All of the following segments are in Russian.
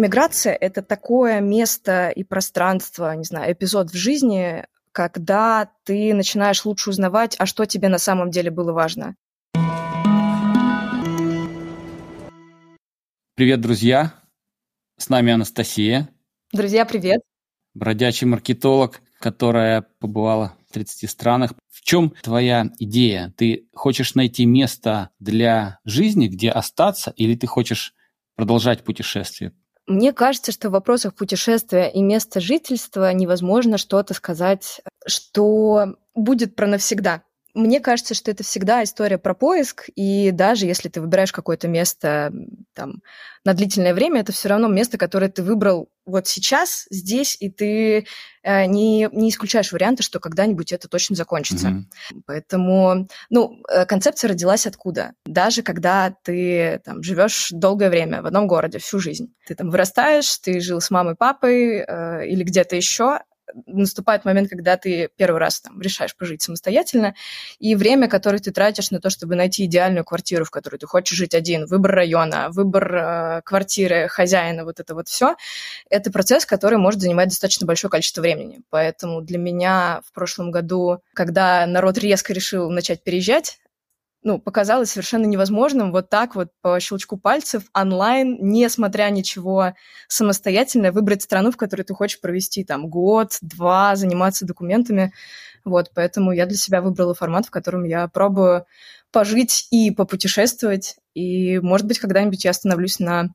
Иммиграция — это такое место и пространство, не знаю, эпизод в жизни, когда ты начинаешь лучше узнавать, а что тебе на самом деле было важно. Привет, друзья! С нами Анастасия. Друзья, привет! Бродячий маркетолог, которая побывала в 30 странах. В чем твоя идея? Ты хочешь найти место для жизни, где остаться, или ты хочешь продолжать путешествие? Мне кажется, что в вопросах путешествия и места жительства невозможно что-то сказать, что будет про навсегда. Мне кажется, что это всегда история про поиск, и даже если ты выбираешь какое-то место там, на длительное время, это все равно место, которое ты выбрал вот сейчас, здесь, и ты э, не, не исключаешь варианта, что когда-нибудь это точно закончится. Mm-hmm. Поэтому, ну, э, концепция родилась откуда? Даже когда ты там живешь долгое время в одном городе, всю жизнь. Ты там вырастаешь, ты жил с мамой, папой э, или где-то еще, наступает момент, когда ты первый раз там решаешь пожить самостоятельно, и время, которое ты тратишь на то, чтобы найти идеальную квартиру, в которой ты хочешь жить один, выбор района, выбор э, квартиры, хозяина, вот это вот все, это процесс, который может занимать достаточно большое количество времени. Поэтому для меня в прошлом году, когда народ резко решил начать переезжать, ну, показалось совершенно невозможным вот так вот по щелчку пальцев онлайн, не смотря ничего самостоятельно, выбрать страну, в которой ты хочешь провести там год, два, заниматься документами. Вот, поэтому я для себя выбрала формат, в котором я пробую пожить и попутешествовать, и, может быть, когда-нибудь я остановлюсь на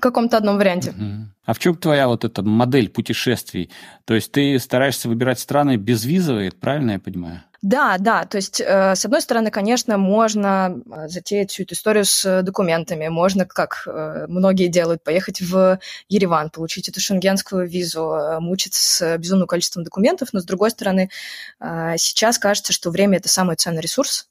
каком-то одном варианте. Uh-huh. А в чем твоя вот эта модель путешествий? То есть ты стараешься выбирать страны безвизовые, правильно я понимаю? Да, да, то есть, э, с одной стороны, конечно, можно э, затеять всю эту историю с документами, можно, как э, многие делают, поехать в Ереван, получить эту шенгенскую визу, э, мучиться с безумным количеством документов, но, с другой стороны, э, сейчас кажется, что время – это самый ценный ресурс,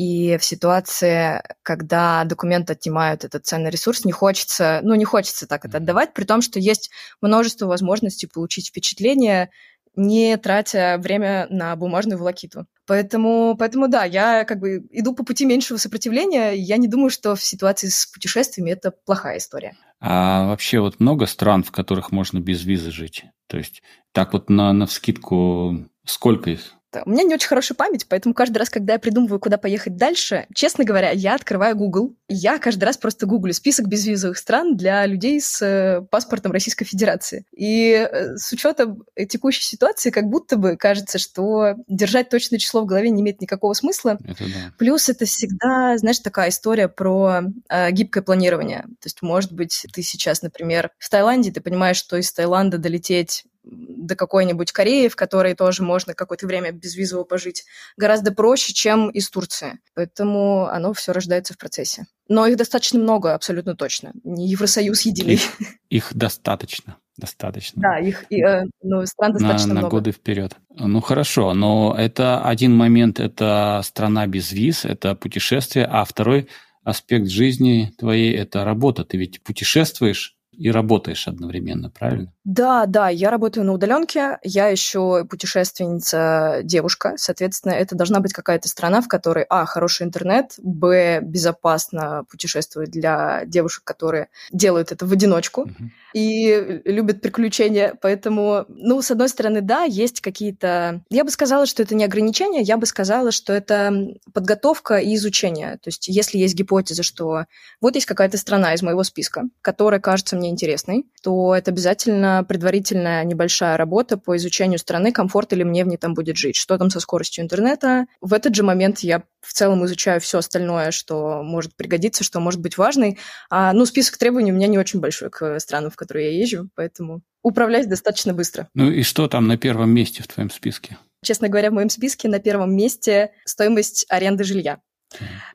и в ситуации, когда документы отнимают этот ценный ресурс, не хочется, ну, не хочется так это отдавать, при том, что есть множество возможностей получить впечатление, не тратя время на бумажную волокиту. Поэтому, поэтому да, я как бы иду по пути меньшего сопротивления. Я не думаю, что в ситуации с путешествиями это плохая история. А вообще вот много стран, в которых можно без визы жить? То есть так вот на, на вскидку сколько их? У меня не очень хорошая память, поэтому каждый раз, когда я придумываю, куда поехать дальше, честно говоря, я открываю Google, и я каждый раз просто гуглю список безвизовых стран для людей с э, паспортом Российской Федерации. И э, с учетом текущей ситуации, как будто бы кажется, что держать точное число в голове не имеет никакого смысла. Это да. Плюс это всегда, знаешь, такая история про э, гибкое планирование. То есть, может быть, ты сейчас, например, в Таиланде, ты понимаешь, что из Таиланда долететь до какой-нибудь Кореи, в которой тоже можно какое-то время безвизово пожить, гораздо проще, чем из Турции. Поэтому оно все рождается в процессе. Но их достаточно много, абсолютно точно. Не Евросоюз единый. Их, их достаточно. Достаточно. Да, их э, ну, стран достаточно на, много. На годы вперед. Ну хорошо, но это один момент, это страна без виз, это путешествие, а второй аспект жизни твоей – это работа. Ты ведь путешествуешь и работаешь одновременно, правильно? Да, да, я работаю на удаленке, я еще путешественница девушка, соответственно, это должна быть какая-то страна, в которой, а, хороший интернет, б, безопасно путешествовать для девушек, которые делают это в одиночку uh-huh. и любят приключения, поэтому, ну, с одной стороны, да, есть какие-то, я бы сказала, что это не ограничения, я бы сказала, что это подготовка и изучение, то есть если есть гипотеза, что вот есть какая-то страна из моего списка, которая кажется мне интересной, то это обязательно предварительная небольшая работа по изучению страны, комфорт ли мне в ней там будет жить, что там со скоростью интернета. В этот же момент я в целом изучаю все остальное, что может пригодиться, что может быть важной. А, ну, список требований у меня не очень большой к странам, в которые я езжу, поэтому управляюсь достаточно быстро. Ну и что там на первом месте в твоем списке? Честно говоря, в моем списке на первом месте стоимость аренды жилья.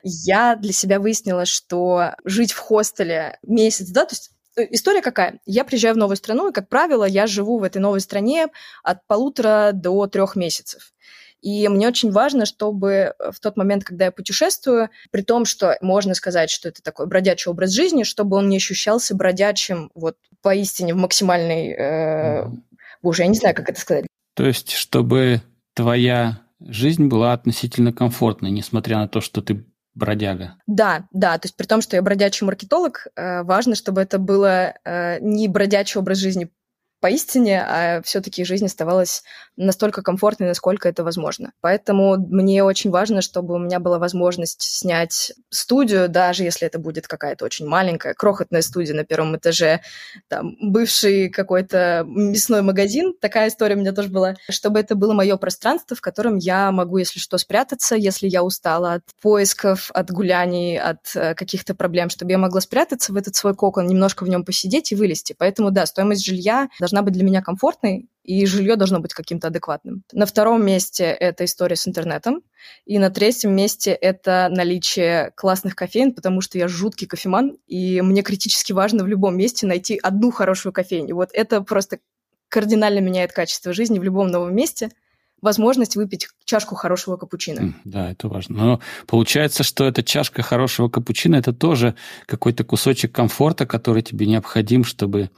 Я для себя выяснила, что жить в хостеле месяц, да, то есть история какая? Я приезжаю в новую страну, и, как правило, я живу в этой новой стране от полутора до трех месяцев. И мне очень важно, чтобы э, в тот момент, когда я путешествую, при том, что можно сказать, что это такой бродячий образ жизни, чтобы он не ощущался бродячим вот поистине в максимальной... Э, боже, я не знаю, как это сказать. То есть, чтобы твоя жизнь была относительно комфортной, несмотря на то, что ты бродяга. Да, да, то есть при том, что я бродячий маркетолог, э, важно, чтобы это было э, не бродячий образ жизни поистине, а все-таки жизнь оставалась настолько комфортной, насколько это возможно. Поэтому мне очень важно, чтобы у меня была возможность снять студию, даже если это будет какая-то очень маленькая, крохотная студия на первом этаже, там, бывший какой-то мясной магазин, такая история у меня тоже была, чтобы это было мое пространство, в котором я могу, если что, спрятаться, если я устала от поисков, от гуляний, от э, каких-то проблем, чтобы я могла спрятаться в этот свой кокон, немножко в нем посидеть и вылезти. Поэтому, да, стоимость жилья должна быть для меня комфортной, и жилье должно быть каким-то адекватным. На втором месте это история с интернетом, и на третьем месте это наличие классных кофеин, потому что я жуткий кофеман, и мне критически важно в любом месте найти одну хорошую кофейню. Вот это просто кардинально меняет качество жизни в любом новом месте возможность выпить чашку хорошего капучино. Да, это важно. Но получается, что эта чашка хорошего капучино – это тоже какой-то кусочек комфорта, который тебе необходим, чтобы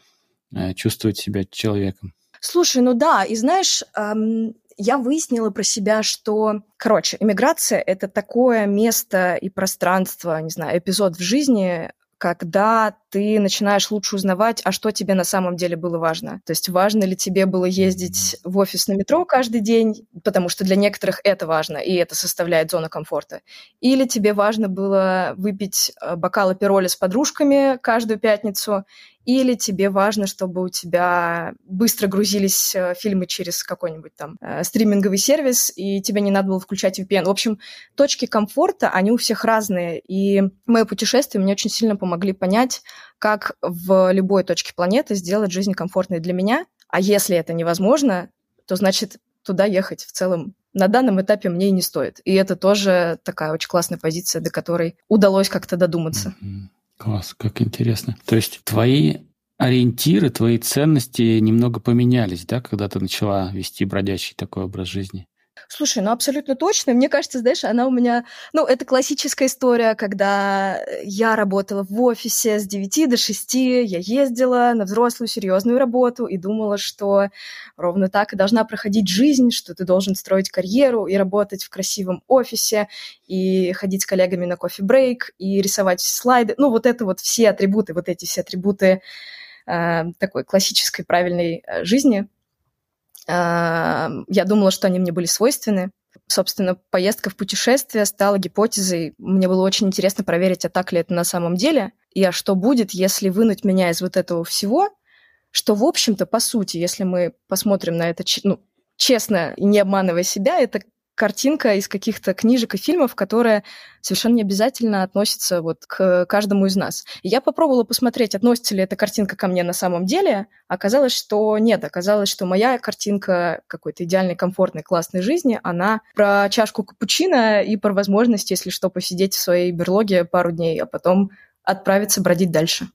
чувствовать себя человеком. Слушай, ну да, и знаешь, эм, я выяснила про себя, что, короче, иммиграция — это такое место и пространство, не знаю, эпизод в жизни, когда ты начинаешь лучше узнавать, а что тебе на самом деле было важно. То есть важно ли тебе было ездить в офис на метро каждый день, потому что для некоторых это важно, и это составляет зону комфорта. Или тебе важно было выпить э, бокал апероли с подружками каждую пятницу, или тебе важно, чтобы у тебя быстро грузились э, фильмы через какой-нибудь там э, стриминговый сервис, и тебе не надо было включать VPN. В общем, точки комфорта, они у всех разные, и мои путешествия мне очень сильно помогли понять, как в любой точке планеты сделать жизнь комфортной для меня, а если это невозможно, то значит туда ехать в целом на данном этапе мне и не стоит. И это тоже такая очень классная позиция, до которой удалось как-то додуматься. Mm-hmm. Класс, как интересно. То есть твои ориентиры, твои ценности немного поменялись, да, когда ты начала вести бродячий такой образ жизни? Слушай, ну абсолютно точно. Мне кажется, знаешь, она у меня... Ну, это классическая история, когда я работала в офисе с 9 до 6, я ездила на взрослую серьезную работу и думала, что ровно так и должна проходить жизнь, что ты должен строить карьеру и работать в красивом офисе, и ходить с коллегами на кофе-брейк, и рисовать слайды. Ну, вот это вот все атрибуты, вот эти все атрибуты э, такой классической правильной э, жизни – я думала, что они мне были свойственны. Собственно, поездка в путешествие стала гипотезой. Мне было очень интересно проверить, а так ли это на самом деле, и а что будет, если вынуть меня из вот этого всего, что, в общем-то, по сути, если мы посмотрим на это ну, честно и не обманывая себя, это картинка из каких-то книжек и фильмов, которая совершенно не обязательно относится вот к каждому из нас. И я попробовала посмотреть, относится ли эта картинка ко мне на самом деле. Оказалось, что нет. Оказалось, что моя картинка какой-то идеальной, комфортной, классной жизни, она про чашку капучино и про возможность, если что, посидеть в своей берлоге пару дней, а потом отправиться бродить дальше.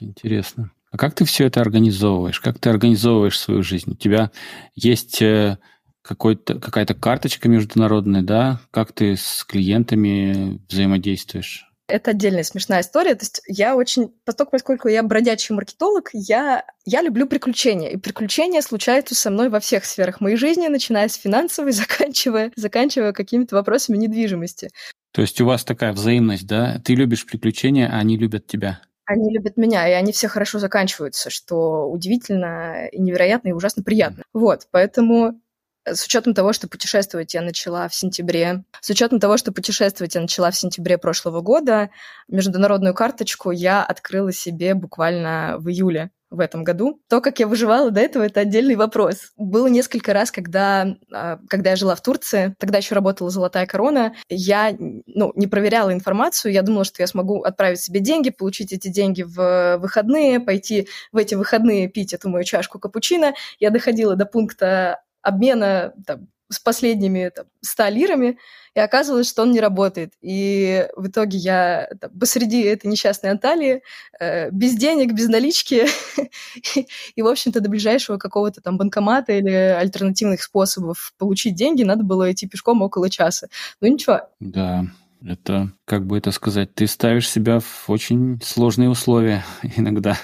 Интересно. А как ты все это организовываешь? Как ты организовываешь свою жизнь? У тебя есть э, какой-то, какая-то карточка международная, да? Как ты с клиентами взаимодействуешь? Это отдельная смешная история. То есть я очень, поскольку, поскольку я бродячий маркетолог, я, я люблю приключения. И приключения случаются со мной во всех сферах моей жизни, начиная с финансовой, заканчивая, заканчивая какими-то вопросами недвижимости. То есть у вас такая взаимность, да? Ты любишь приключения, а они любят тебя. Они любят меня, и они все хорошо заканчиваются, что удивительно и невероятно, и ужасно приятно. Вот, поэтому с учетом того, что путешествовать я начала в сентябре, с учетом того, что путешествовать я начала в сентябре прошлого года, международную карточку я открыла себе буквально в июле в этом году. То, как я выживала до этого, это отдельный вопрос. Было несколько раз, когда, а, когда я жила в Турции, тогда еще работала «Золотая корона», я ну, не проверяла информацию, я думала, что я смогу отправить себе деньги, получить эти деньги в выходные, пойти в эти выходные пить эту мою чашку капучино. Я доходила до пункта обмена там, с последними там, 100 лирами, и оказывалось, что он не работает. И в итоге я там, посреди этой несчастной Анталии, э, без денег, без налички, и, в общем-то, до ближайшего какого-то там банкомата или альтернативных способов получить деньги надо было идти пешком около часа. Ну ничего. Да, это, как бы это сказать, ты ставишь себя в очень сложные условия иногда.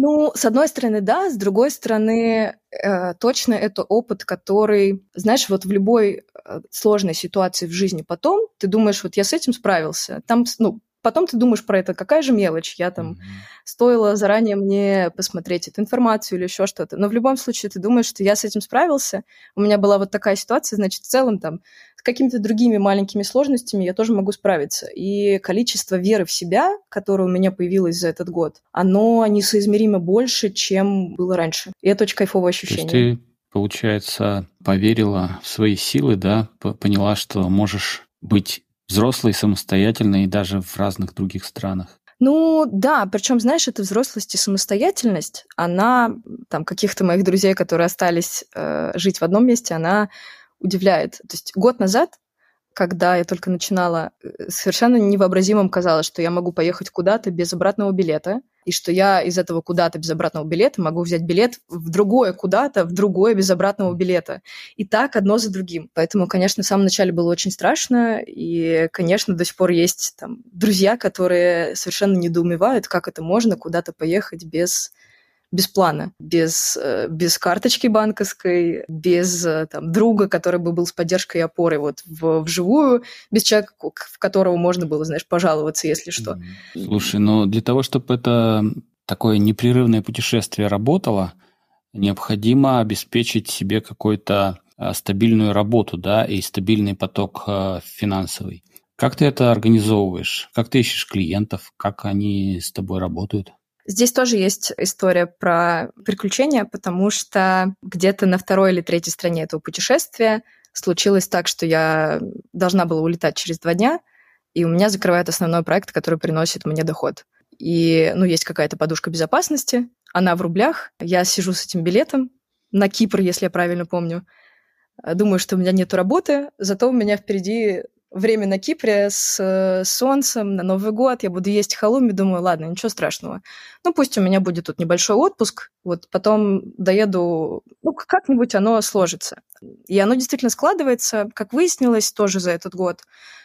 Ну, с одной стороны, да, с другой стороны, э, точно это опыт, который, знаешь, вот в любой э, сложной ситуации в жизни потом ты думаешь, вот я с этим справился. Там, ну, потом ты думаешь про это, какая же мелочь, я там, mm-hmm. стоило заранее мне посмотреть эту информацию или еще что-то. Но в любом случае ты думаешь, что я с этим справился, у меня была вот такая ситуация, значит, в целом там с какими-то другими маленькими сложностями я тоже могу справиться. И количество веры в себя, которое у меня появилось за этот год, оно несоизмеримо больше, чем было раньше. И это очень кайфовое ощущение. То есть ты, получается, поверила в свои силы, да, поняла, что можешь быть взрослой, самостоятельной и даже в разных других странах. Ну да, причем, знаешь, эта взрослость и самостоятельность, она там каких-то моих друзей, которые остались э, жить в одном месте, она удивляет. То есть год назад когда я только начинала, э, совершенно невообразимым казалось, что я могу поехать куда-то без обратного билета, и что я из этого куда-то без обратного билета могу взять билет в другое куда-то, в другое без обратного билета. И так одно за другим. Поэтому, конечно, в самом начале было очень страшно, и, конечно, до сих пор есть там друзья, которые совершенно недоумевают, как это можно куда-то поехать без без плана, без, э, без карточки банковской, без э, там, друга, который бы был с поддержкой и опорой вот в, вживую, без человека, в которого можно было, знаешь, пожаловаться, если что. Слушай, ну для того, чтобы это такое непрерывное путешествие работало, необходимо обеспечить себе какую-то э, стабильную работу, да, и стабильный поток финансовый. Как ты это организовываешь? Как ты ищешь клиентов? Как они с тобой работают? Здесь тоже есть история про приключения, потому что где-то на второй или третьей стране этого путешествия случилось так, что я должна была улетать через два дня, и у меня закрывает основной проект, который приносит мне доход. И, ну, есть какая-то подушка безопасности, она в рублях, я сижу с этим билетом на Кипр, если я правильно помню, думаю, что у меня нет работы, зато у меня впереди время на Кипре с э, солнцем на Новый год, я буду есть халуми, думаю, ладно, ничего страшного. Ну, пусть у меня будет тут небольшой отпуск, вот потом доеду, ну, как-нибудь оно сложится. И оно действительно складывается, как выяснилось тоже за этот год,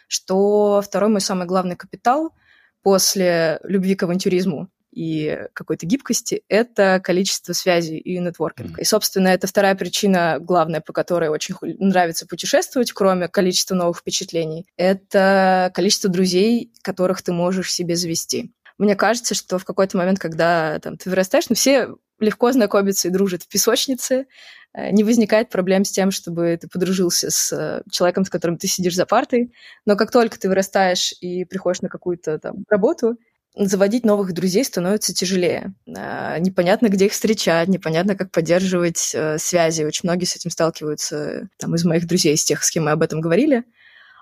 что второй мой самый главный капитал после любви к авантюризму и какой-то гибкости, это количество связей и нетворкинга. Mm-hmm. И, собственно, это вторая причина, главная, по которой очень нравится путешествовать, кроме количества новых впечатлений, это количество друзей, которых ты можешь себе завести. Мне кажется, что в какой-то момент, когда там, ты вырастаешь, ну, все легко знакомятся и дружат в песочнице, э, не возникает проблем с тем, чтобы ты подружился с э, человеком, с которым ты сидишь за партой. Но как только ты вырастаешь и приходишь на какую-то там работу, заводить новых друзей становится тяжелее. А, непонятно, где их встречать, непонятно, как поддерживать э, связи. Очень многие с этим сталкиваются там, из моих друзей, из тех, с кем мы об этом говорили.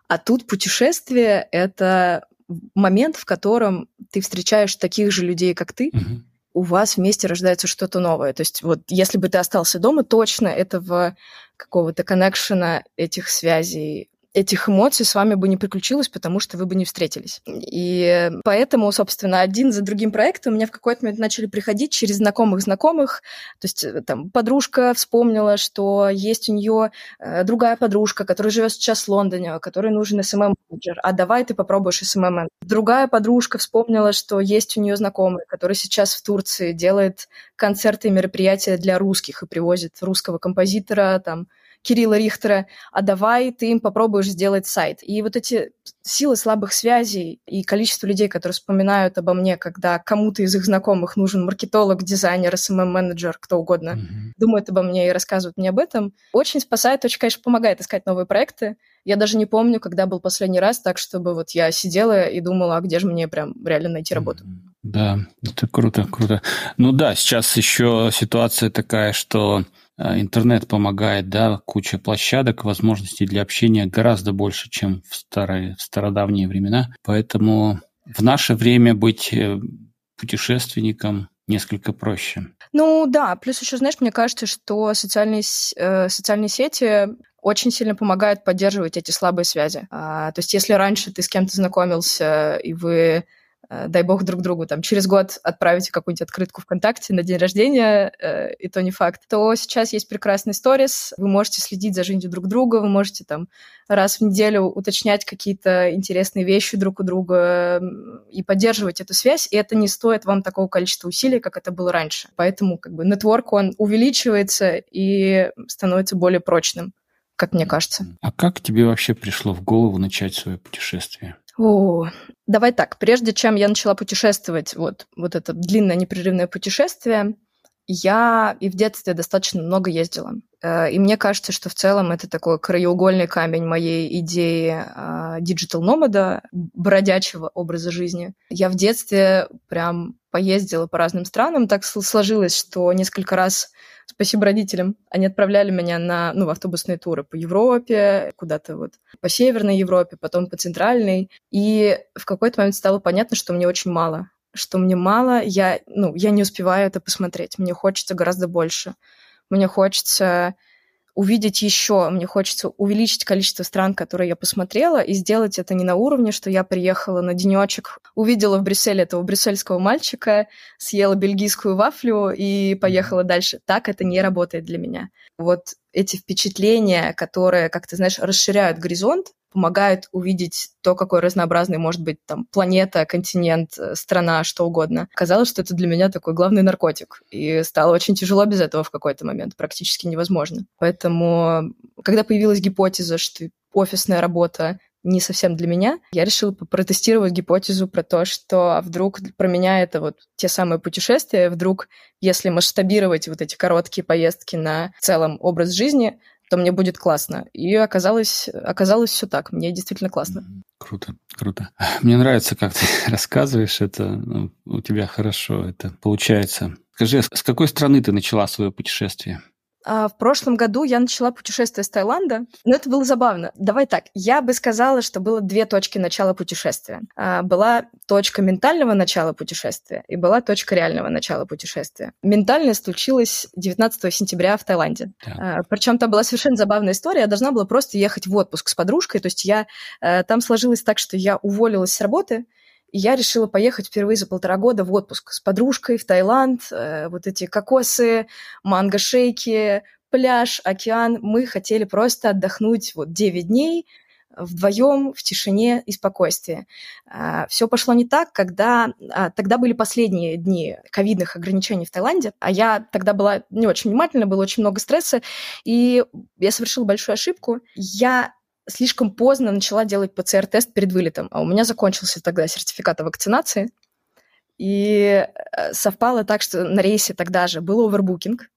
А тут путешествие — это момент, в котором ты встречаешь таких же людей, как ты, у вас вместе рождается что-то новое. То есть вот если бы ты остался дома, точно этого какого-то коннекшена, этих связей этих эмоций с вами бы не приключилось, потому что вы бы не встретились. И поэтому, собственно, один за другим проектом у меня в какой-то момент начали приходить через знакомых знакомых. То есть э, там подружка вспомнила, что есть у нее э, другая подружка, которая живет сейчас в Лондоне, которой нужен SMM-менеджер. А давай ты попробуешь SMM-менеджер. Другая подружка вспомнила, что есть у нее знакомый, который сейчас в Турции делает концерты и мероприятия для русских и привозит русского композитора, там, Кирилла Рихтера, а давай ты им попробуешь сделать сайт. И вот эти силы слабых связей и количество людей, которые вспоминают обо мне, когда кому-то из их знакомых нужен маркетолог, дизайнер, SMM-менеджер, кто угодно, mm-hmm. думают обо мне и рассказывают мне об этом, очень спасает, очень, конечно, помогает искать новые проекты. Я даже не помню, когда был последний раз так, чтобы вот я сидела и думала, а где же мне прям реально найти работу. Да, это круто, круто. Ну да, сейчас еще ситуация такая, что интернет помогает, да, куча площадок, возможностей для общения гораздо больше, чем в, старые, в стародавние времена. Поэтому в наше время быть э, путешественником несколько проще. Ну да, плюс еще, знаешь, мне кажется, что социальные, э, социальные сети очень сильно помогают поддерживать эти слабые связи. А, то есть если раньше ты с кем-то знакомился, и вы э, дай бог друг другу там через год отправите какую-нибудь открытку ВКонтакте на день рождения, э, и то не факт, то сейчас есть прекрасный сторис, вы можете следить за жизнью друг друга, вы можете там раз в неделю уточнять какие-то интересные вещи друг у друга и поддерживать эту связь, и это не стоит вам такого количества усилий, как это было раньше. Поэтому как бы нетворк, он увеличивается и становится более прочным как мне кажется. А как тебе вообще пришло в голову начать свое путешествие? О, давай так. Прежде чем я начала путешествовать, вот, вот это длинное непрерывное путешествие, я и в детстве достаточно много ездила. Э, и мне кажется, что в целом это такой краеугольный камень моей идеи digital nomad а, бродячего образа жизни. Я в детстве прям поездила по разным странам. Так сложилось, что несколько раз Спасибо родителям. Они отправляли меня на, ну, в автобусные туры по Европе, куда-то вот по Северной Европе, потом по Центральной. И в какой-то момент стало понятно, что мне очень мало что мне мало, я, ну, я не успеваю это посмотреть. Мне хочется гораздо больше. Мне хочется увидеть еще, мне хочется увеличить количество стран, которые я посмотрела, и сделать это не на уровне, что я приехала на денечек, увидела в Брюсселе этого брюссельского мальчика, съела бельгийскую вафлю и поехала дальше. Так это не работает для меня. Вот эти впечатления, которые, как ты знаешь, расширяют горизонт, помогают увидеть то, какой разнообразный может быть там планета, континент, э, страна, что угодно. Казалось, что это для меня такой главный наркотик. И стало очень тяжело без этого в какой-то момент, практически невозможно. Поэтому, когда появилась гипотеза, что офисная работа не совсем для меня, я решила протестировать гипотезу про то, что а вдруг про меня это вот те самые путешествия, вдруг, если масштабировать вот эти короткие поездки на целом образ жизни, то мне будет классно. И оказалось, оказалось все так. Мне действительно классно. Круто, круто. Мне нравится, как ты рассказываешь это. Ну, у тебя хорошо это получается. Скажи, с какой страны ты начала свое путешествие? А, в прошлом году я начала путешествие с Таиланда, но это было забавно. Давай так, я бы сказала, что было две точки начала путешествия. А, была точка ментального начала путешествия и была точка реального начала путешествия. Ментальное случилось 19 сентября в Таиланде. Да. Причем там была совершенно забавная история. Я должна была просто ехать в отпуск с подружкой. То есть я э, там сложилось так, что я уволилась с работы, я решила поехать впервые за полтора года в отпуск с подружкой в Таиланд. Э, вот эти кокосы, манго-шейки, пляж, океан. Мы хотели просто отдохнуть вот 9 дней вдвоем в тишине и спокойствии. А, Все пошло не так, когда а, тогда были последние дни ковидных ограничений в Таиланде, а я тогда была не очень внимательна, было очень много стресса, и я совершила большую ошибку. Я слишком поздно начала делать ПЦР-тест перед вылетом, а у меня закончился тогда сертификат о вакцинации. И э, совпало так, что на рейсе тогда же был овербукинг.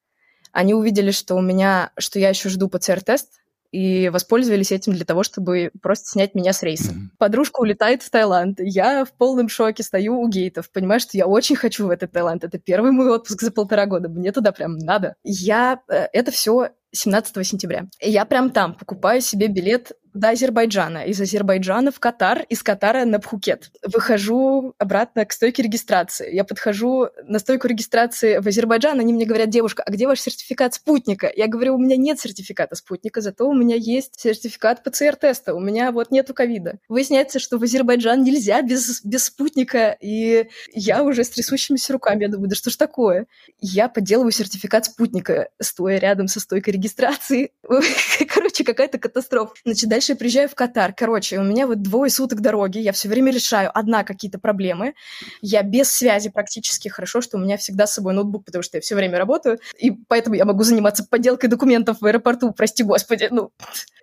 Они увидели, что у меня, что я еще жду ПЦР-тест, и воспользовались этим для того, чтобы просто снять меня с рейса. Mm-hmm. Подружка улетает в Таиланд. Я в полном шоке стою у гейтов, понимаю, что я очень хочу в этот Таиланд. Это первый мой отпуск за полтора года. Мне туда прям надо. Я э, это все 17 сентября. Я прям там покупаю себе билет до Азербайджана, из Азербайджана в Катар, из Катара на Пхукет. Выхожу обратно к стойке регистрации. Я подхожу на стойку регистрации в Азербайджан, они мне говорят, девушка, а где ваш сертификат спутника? Я говорю, у меня нет сертификата спутника, зато у меня есть сертификат ПЦР-теста, у меня вот нету ковида. Выясняется, что в Азербайджан нельзя без, без спутника, и я уже с трясущимися руками, я думаю, да что ж такое? Я подделываю сертификат спутника, стоя рядом со стойкой регистрации. Короче, какая-то катастрофа. Значит, дальше Дальше я приезжаю в Катар. Короче, у меня вот двое суток дороги. Я все время решаю, одна, какие-то проблемы. Я без связи практически. Хорошо, что у меня всегда с собой ноутбук, потому что я все время работаю. И поэтому я могу заниматься подделкой документов в аэропорту, прости господи. Ну,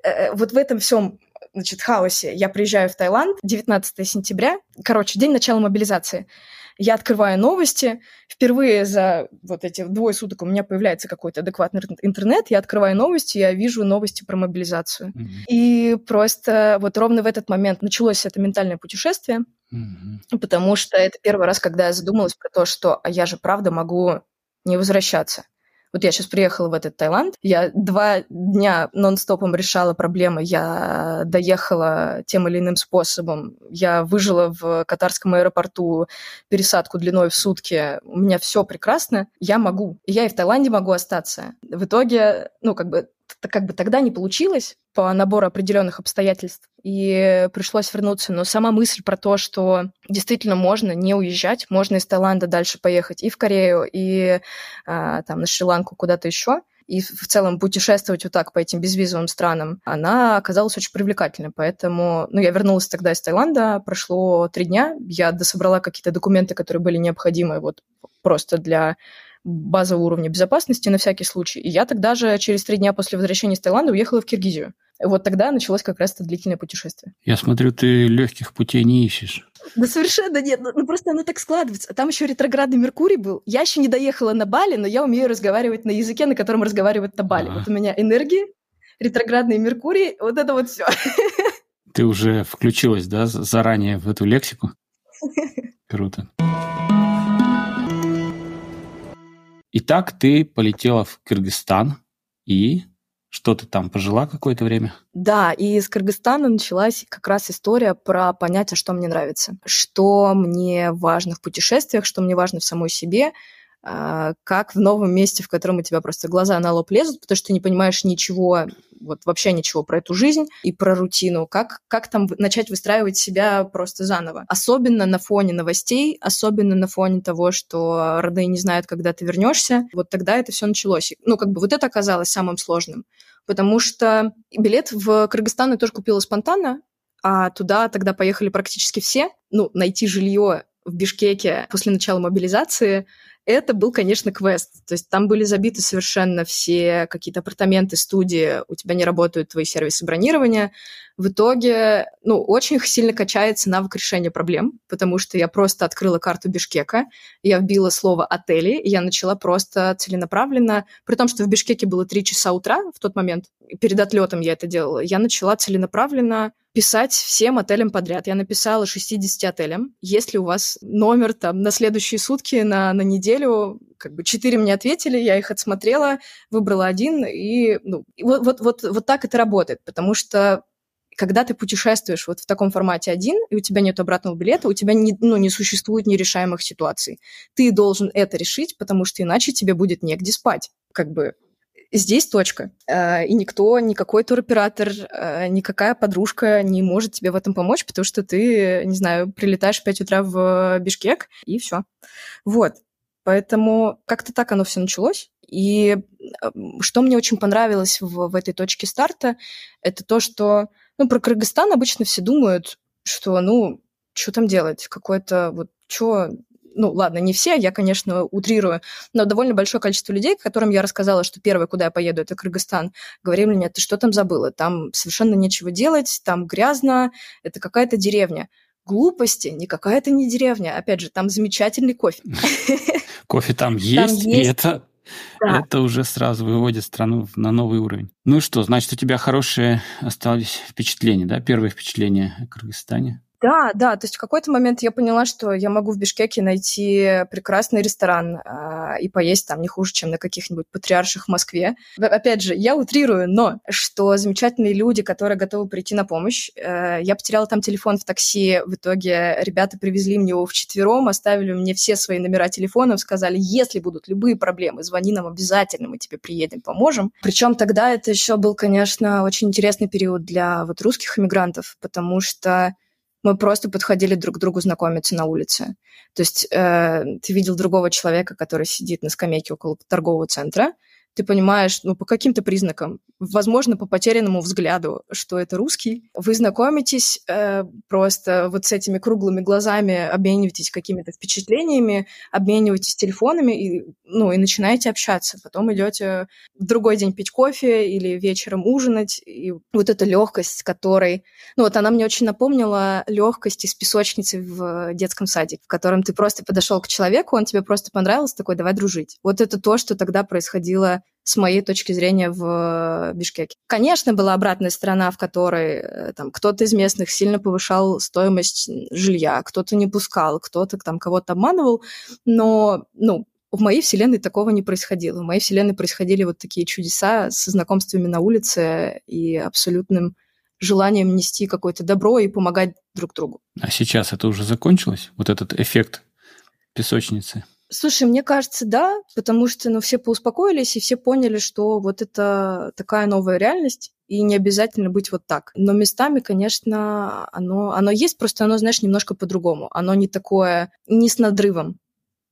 э, э, вот в этом всем значит, хаосе я приезжаю в Таиланд 19 сентября. Короче, день начала мобилизации. Я открываю новости. Впервые за вот эти двое суток у меня появляется какой-то адекватный интернет. Я открываю новости, я вижу новости про мобилизацию. Mm-hmm. И просто вот ровно в этот момент началось это ментальное путешествие. Mm-hmm. Потому что это первый раз, когда я задумалась про то, что а я же правда могу не возвращаться. Вот я сейчас приехала в этот Таиланд, я два дня нон-стопом решала проблемы, я доехала тем или иным способом, я выжила в катарском аэропорту пересадку длиной в сутки, у меня все прекрасно, я могу. Я и в Таиланде могу остаться. В итоге, ну, как бы как бы тогда не получилось по набору определенных обстоятельств, и пришлось вернуться. Но сама мысль про то, что действительно можно не уезжать, можно из Таиланда дальше поехать и в Корею, и а, там на Шри-Ланку, куда-то еще, и в целом путешествовать вот так по этим безвизовым странам, она оказалась очень привлекательной. Поэтому, ну, я вернулась тогда из Таиланда, прошло три дня, я дособрала какие-то документы, которые были необходимы вот просто для базового уровня безопасности на всякий случай. И я тогда же через три дня после возвращения из Таиланда уехала в Киргизию. Вот тогда началось как раз это длительное путешествие. Я смотрю, ты легких путей не ищешь. Да совершенно нет, ну, ну просто оно так складывается. А там еще ретроградный Меркурий был. Я еще не доехала на Бали, но я умею разговаривать на языке, на котором разговаривают на Бали. А-а-а. Вот у меня энергия, ретроградный Меркурий, вот это вот все. Ты уже включилась, да, заранее в эту лексику? Круто. Итак, ты полетела в Кыргызстан и что ты там пожила какое-то время? Да, и из Кыргызстана началась как раз история про понятие, что мне нравится, что мне важно в путешествиях, что мне важно в самой себе, как в новом месте, в котором у тебя просто глаза на лоб лезут, потому что ты не понимаешь ничего, вот вообще ничего про эту жизнь и про рутину, как, как там начать выстраивать себя просто заново. Особенно на фоне новостей, особенно на фоне того, что родные не знают, когда ты вернешься. Вот тогда это все началось. Ну, как бы вот это оказалось самым сложным, потому что билет в Кыргызстан я тоже купила спонтанно, а туда тогда поехали практически все. Ну, найти жилье в Бишкеке после начала мобилизации это был, конечно, квест. То есть там были забиты совершенно все какие-то апартаменты, студии, у тебя не работают твои сервисы бронирования. В итоге, ну, очень сильно качается навык решения проблем, потому что я просто открыла карту Бишкека, я вбила слово «отели», и я начала просто целенаправленно, при том, что в Бишкеке было 3 часа утра в тот момент, перед отлетом я это делала, я начала целенаправленно писать всем отелям подряд. Я написала 60 отелям. Если у вас номер там на следующие сутки, на, на неделю, как бы четыре мне ответили, я их отсмотрела, выбрала один, и ну, вот, вот, вот, вот так это работает, потому что когда ты путешествуешь вот в таком формате один, и у тебя нет обратного билета, у тебя не, ну, не существует нерешаемых ситуаций. Ты должен это решить, потому что иначе тебе будет негде спать. Как бы здесь точка. Э, и никто, никакой туроператор, э, никакая подружка не может тебе в этом помочь, потому что ты, не знаю, прилетаешь в 5 утра в Бишкек, и все. Вот. Поэтому как-то так оно все началось. И что мне очень понравилось в, в этой точке старта, это то, что ну, про Кыргызстан обычно все думают, что, ну, что там делать, какое-то вот, что ну ладно, не все, я, конечно, утрирую, но довольно большое количество людей, которым я рассказала, что первое, куда я поеду, это Кыргызстан, говорили мне, ты что там забыла? Там совершенно нечего делать, там грязно, это какая-то деревня. Глупости, никакая это не деревня. Опять же, там замечательный кофе. Кофе там есть, и это да. Это уже сразу выводит страну на новый уровень. Ну и что, значит, у тебя хорошие остались впечатления, да? Первые впечатления о Кыргызстане? Да, да, то есть в какой-то момент я поняла, что я могу в Бишкеке найти прекрасный ресторан э, и поесть там не хуже, чем на каких-нибудь патриарших в Москве. Опять же, я утрирую, но что замечательные люди, которые готовы прийти на помощь. Э, я потеряла там телефон в такси, в итоге ребята привезли мне его вчетвером, оставили мне все свои номера телефонов, сказали, если будут любые проблемы, звони нам обязательно, мы тебе приедем, поможем. Причем тогда это еще был, конечно, очень интересный период для вот русских иммигрантов, потому что мы просто подходили друг к другу знакомиться на улице. То есть э, ты видел другого человека, который сидит на скамейке около торгового центра, ты понимаешь, ну, по каким-то признакам, возможно, по потерянному взгляду, что это русский. Вы знакомитесь э, просто вот с этими круглыми глазами, обмениваетесь какими-то впечатлениями, обмениваетесь телефонами и, ну, и начинаете общаться. Потом идете другой день пить кофе или вечером ужинать. И вот эта легкость, которой... Ну, вот она мне очень напомнила легкость из песочницы в детском саде, в котором ты просто подошел к человеку, он тебе просто понравился, такой, давай дружить. Вот это то, что тогда происходило с моей точки зрения, в э, Бишкеке. Конечно, была обратная сторона, в которой э, там, кто-то из местных сильно повышал стоимость жилья, кто-то не пускал, кто-то там кого-то обманывал, но ну, в моей вселенной такого не происходило. В моей вселенной происходили вот такие чудеса со знакомствами на улице и абсолютным желанием нести какое-то добро и помогать друг другу. А сейчас это уже закончилось? Вот этот эффект песочницы? Слушай, мне кажется, да, потому что ну, все поуспокоились и все поняли, что вот это такая новая реальность, и не обязательно быть вот так. Но местами, конечно, оно, оно есть, просто оно, знаешь, немножко по-другому. Оно не такое, не с надрывом.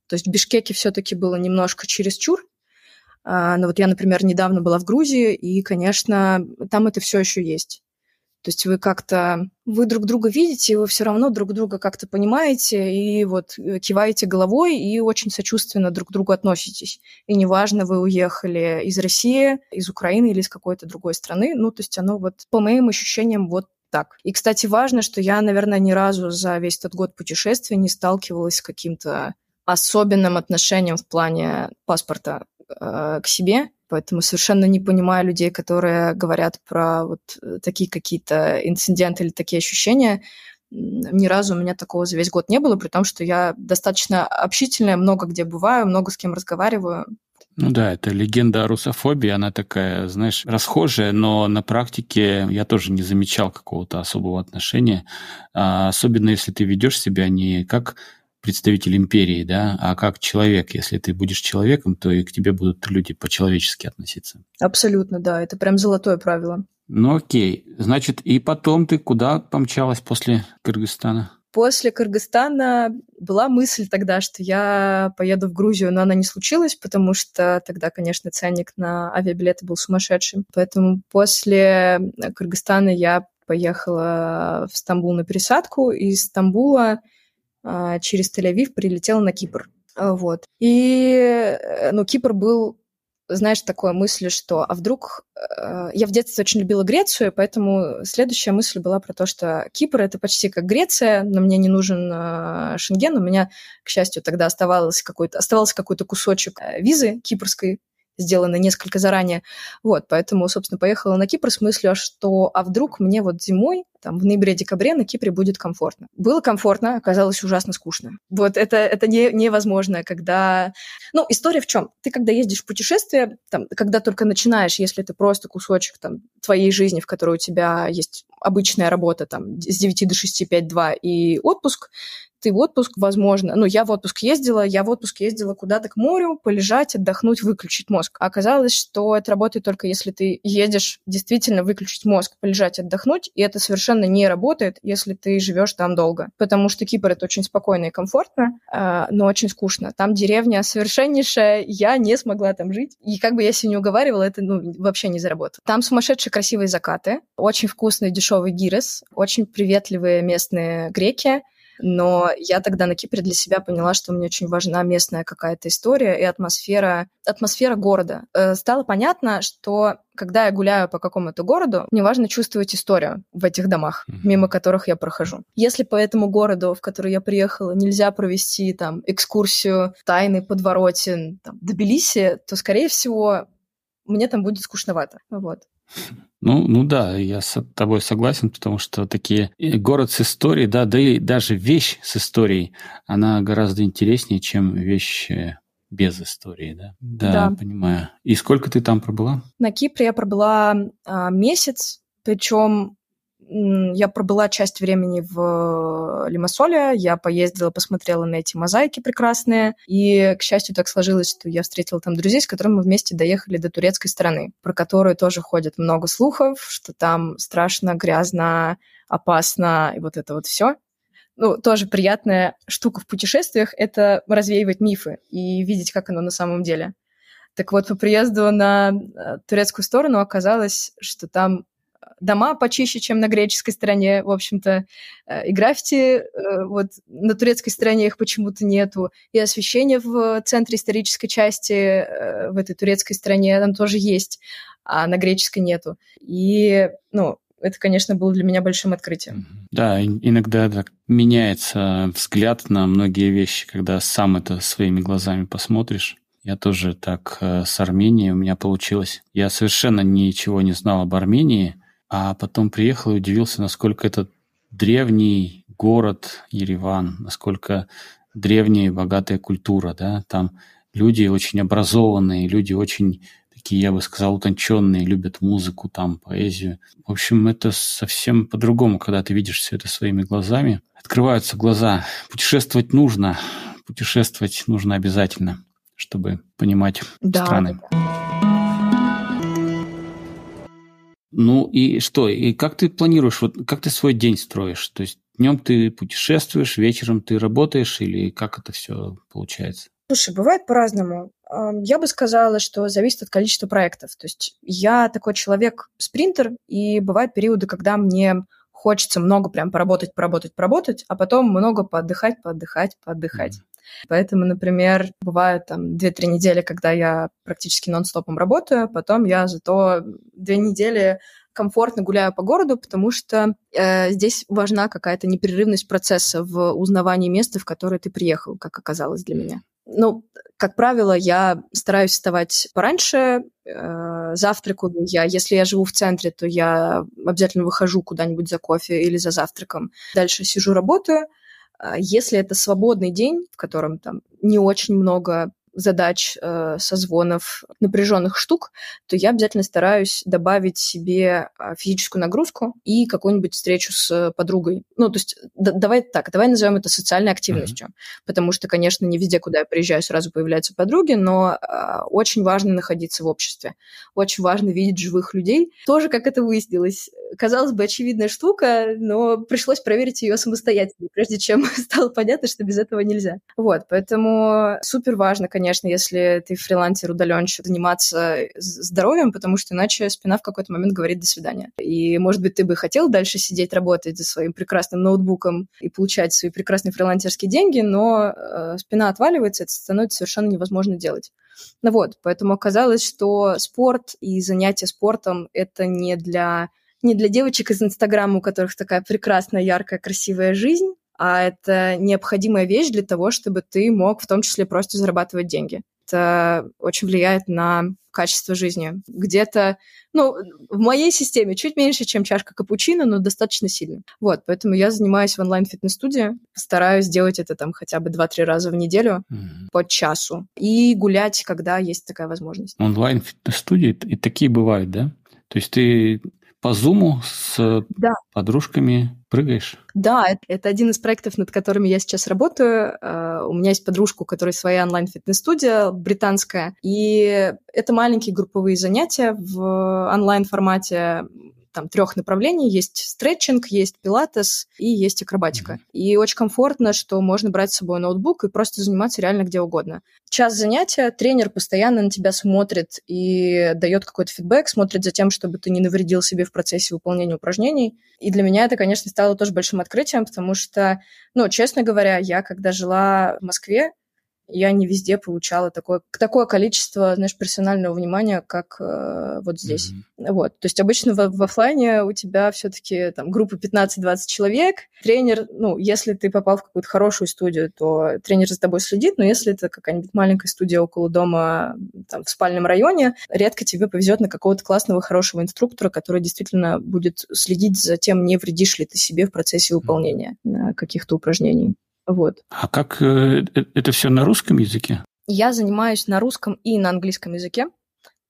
То есть в Бишкеке все-таки было немножко чересчур, а, но вот я, например, недавно была в Грузии, и, конечно, там это все еще есть. То есть вы как-то, вы друг друга видите, вы все равно друг друга как-то понимаете, и вот э, киваете головой, и очень сочувственно друг к другу относитесь. И неважно, вы уехали из России, из Украины или из какой-то другой страны, ну, то есть оно вот, по моим ощущениям, вот так. И, кстати, важно, что я, наверное, ни разу за весь этот год путешествия не сталкивалась с каким-то особенным отношением в плане паспорта к себе. Поэтому совершенно не понимаю людей, которые говорят про вот э, такие какие-то инциденты или такие ощущения. Ни разу у меня такого за весь год не было, при том, что я достаточно общительная, много где бываю, много с кем разговариваю. Ну да, это легенда о русофобии, она такая, знаешь, расхожая, но на практике я тоже не замечал какого-то особого отношения, а особенно если ты ведешь себя не как представитель империи, да, а как человек. Если ты будешь человеком, то и к тебе будут люди по-человечески относиться. Абсолютно, да, это прям золотое правило. Ну окей, значит, и потом ты куда помчалась после Кыргызстана? После Кыргызстана была мысль тогда, что я поеду в Грузию, но она не случилась, потому что тогда, конечно, ценник на авиабилеты был сумасшедший. Поэтому после Кыргызстана я поехала в Стамбул на пересадку. Из Стамбула через Тель-Авив прилетела на Кипр. А, вот. И, э, ну, Кипр был знаешь, такое мысль, что а вдруг... Э, я в детстве очень любила Грецию, поэтому следующая мысль была про то, что Кипр — это почти как Греция, но мне не нужен э, Шенген, у меня, к счастью, тогда оставался какой-то, оставался какой-то кусочек визы кипрской, сделано несколько заранее. Вот, поэтому, собственно, поехала на Кипр с мыслью, что а вдруг мне вот зимой, там, в ноябре-декабре на Кипре будет комфортно. Было комфортно, оказалось ужасно скучно. Вот это, это не, невозможно, когда... Ну, история в чем? Ты, когда ездишь в путешествие, там, когда только начинаешь, если это просто кусочек там, твоей жизни, в которой у тебя есть обычная работа там, с 9 до 6, 5, 2 и отпуск, ты в отпуск, возможно, ну, я в отпуск ездила, я в отпуск ездила куда-то к морю, полежать, отдохнуть, выключить мозг. А оказалось, что это работает только если ты едешь действительно выключить мозг, полежать, отдохнуть, и это совершенно не работает, если ты живешь там долго. Потому что Кипр — это очень спокойно и комфортно, э, но очень скучно. Там деревня совершеннейшая, я не смогла там жить. И как бы я себя не уговаривала, это ну, вообще не заработало. Там сумасшедшие красивые закаты, очень вкусный дешевый гирос, очень приветливые местные греки, но я тогда на Кипре для себя поняла, что мне очень важна местная какая-то история и атмосфера, атмосфера города. Э, стало понятно, что когда я гуляю по какому-то городу, мне важно чувствовать историю в этих домах, mm-hmm. мимо которых я прохожу. Если по этому городу, в который я приехала, нельзя провести там экскурсию тайны подворотен там, Тбилиси, то, скорее всего, мне там будет скучновато. Вот. Ну, ну да, я с тобой согласен, потому что такие город с историей, да, да и даже вещь с историей, она гораздо интереснее, чем вещь без истории, да? Да, да. понимаю. И сколько ты там пробыла? На Кипре я пробыла а, месяц, причем я пробыла часть времени в Лимассоле, я поездила, посмотрела на эти мозаики прекрасные, и, к счастью, так сложилось, что я встретила там друзей, с которыми мы вместе доехали до турецкой страны, про которую тоже ходит много слухов, что там страшно, грязно, опасно, и вот это вот все. Ну, тоже приятная штука в путешествиях — это развеивать мифы и видеть, как оно на самом деле. Так вот, по приезду на э, турецкую сторону оказалось, что там дома почище, чем на греческой стороне, в общем-то, э, и граффити, э, вот на турецкой стороне их почему-то нету, и освещение в центре исторической части э, в этой турецкой стране там тоже есть, а на греческой нету. И, ну, это, конечно, было для меня большим открытием. Да, иногда так меняется взгляд на многие вещи, когда сам это своими глазами посмотришь. Я тоже так с Арменией у меня получилось. Я совершенно ничего не знал об Армении, а потом приехал и удивился, насколько это древний город Ереван, насколько древняя и богатая культура, да, там люди очень образованные, люди очень такие, я бы сказал, утонченные, любят музыку, там, поэзию. В общем, это совсем по-другому, когда ты видишь все это своими глазами. Открываются глаза. Путешествовать нужно, путешествовать нужно обязательно, чтобы понимать да, страны. Ну и что? И как ты планируешь, вот как ты свой день строишь? То есть днем ты путешествуешь, вечером ты работаешь или как это все получается? Слушай, бывает по-разному. Я бы сказала, что зависит от количества проектов. То есть я такой человек-спринтер, и бывают периоды, когда мне хочется много прям поработать, поработать, поработать, а потом много поотдыхать, поотдыхать, поотдыхать. Mm-hmm. Поэтому, например, бывают там 2-3 недели, когда я практически нон-стопом работаю, потом я зато две недели комфортно гуляю по городу, потому что э, здесь важна какая-то непрерывность процесса в узнавании места, в которое ты приехал, как оказалось для меня. Ну, как правило, я стараюсь вставать пораньше, э, завтракаю я. Если я живу в центре, то я обязательно выхожу куда-нибудь за кофе или за завтраком. Дальше сижу, работаю. А если это свободный день, в котором там не очень много задач, э, созвонов, напряженных штук, то я обязательно стараюсь добавить себе а, физическую нагрузку и какую-нибудь встречу с подругой. Ну, то есть да, давай так, давай назовем это социальной активностью, mm-hmm. потому что, конечно, не везде, куда я приезжаю, сразу появляются подруги, но э, очень важно находиться в обществе, очень важно видеть живых людей. Тоже, как это выяснилось, казалось бы, очевидная штука, но пришлось проверить ее самостоятельно, прежде чем стало понятно, что без этого нельзя. Вот, поэтому супер важно, конечно, конечно, если ты фрилансер, удаленщик, заниматься здоровьем, потому что иначе спина в какой-то момент говорит «до свидания». И, может быть, ты бы хотел дальше сидеть, работать за своим прекрасным ноутбуком и получать свои прекрасные фрилансерские деньги, но э, спина отваливается, это становится совершенно невозможно делать. Ну вот, поэтому оказалось, что спорт и занятия спортом — это не для не для девочек из Инстаграма, у которых такая прекрасная, яркая, красивая жизнь, а это необходимая вещь для того, чтобы ты мог в том числе просто зарабатывать деньги. Это очень влияет на качество жизни. Где-то, ну, в моей системе чуть меньше, чем чашка капучино, но достаточно сильно. Вот, поэтому я занимаюсь в онлайн-фитнес-студии, стараюсь делать это там хотя бы 2-3 раза в неделю mm-hmm. по часу и гулять, когда есть такая возможность. Онлайн-фитнес-студии и такие бывают, да? То есть ты по зуму с да. подружками прыгаешь? Да, это, это один из проектов, над которыми я сейчас работаю. Uh, у меня есть подружка, у которой своя онлайн-фитнес-студия британская, и это маленькие групповые занятия в онлайн-формате там трех направлений. Есть стретчинг, есть пилатес и есть акробатика. Mm-hmm. И очень комфортно, что можно брать с собой ноутбук и просто заниматься реально где угодно. Час занятия, тренер постоянно на тебя смотрит и дает какой-то фидбэк, смотрит за тем, чтобы ты не навредил себе в процессе выполнения упражнений. И для меня это, конечно, стало тоже большим открытием, потому что, ну, честно говоря, я когда жила в Москве, я не везде получала такое, такое количество, знаешь, персонального внимания, как э, вот здесь. Mm-hmm. Вот. То есть обычно в, в офлайне у тебя все-таки там группа 15-20 человек. Тренер, ну, если ты попал в какую-то хорошую студию, то тренер за тобой следит, но если это какая-нибудь маленькая студия около дома, там, в спальном районе, редко тебе повезет на какого-то классного, хорошего инструктора, который действительно будет следить за тем, не вредишь ли ты себе в процессе выполнения mm-hmm. каких-то упражнений. Вот. А как э, э, это все на русском языке? Я занимаюсь на русском и на английском языке.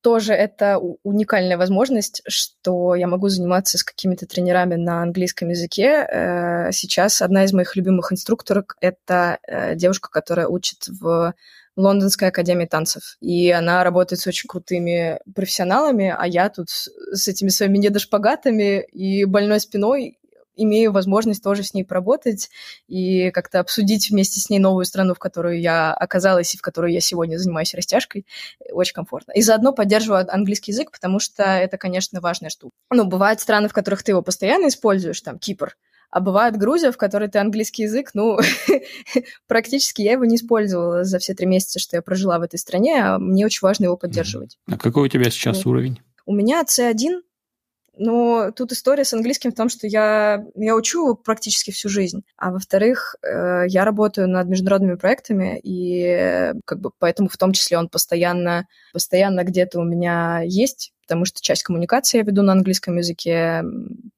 Тоже это уникальная возможность, что я могу заниматься с какими-то тренерами на английском языке. Э, сейчас одна из моих любимых инструкторок — это девушка, которая учит в Лондонской академии танцев. И она работает с очень крутыми профессионалами, а я тут с этими своими недошпагатами и больной спиной имею возможность тоже с ней поработать и как-то обсудить вместе с ней новую страну, в которую я оказалась и в которой я сегодня занимаюсь растяжкой. Очень комфортно. И заодно поддерживаю английский язык, потому что это, конечно, важная штука. Ну, бывают страны, в которых ты его постоянно используешь, там, Кипр, а бывает Грузия, в которой ты английский язык, ну, практически я его не использовала за все три месяца, что я прожила в этой стране, а мне очень важно его поддерживать. А какой у тебя сейчас уровень? У меня C1, но тут история с английским в том, что я, я учу практически всю жизнь. А во-вторых, э, я работаю над международными проектами, и как бы поэтому в том числе он постоянно, постоянно где-то у меня есть, потому что часть коммуникации я веду на английском языке,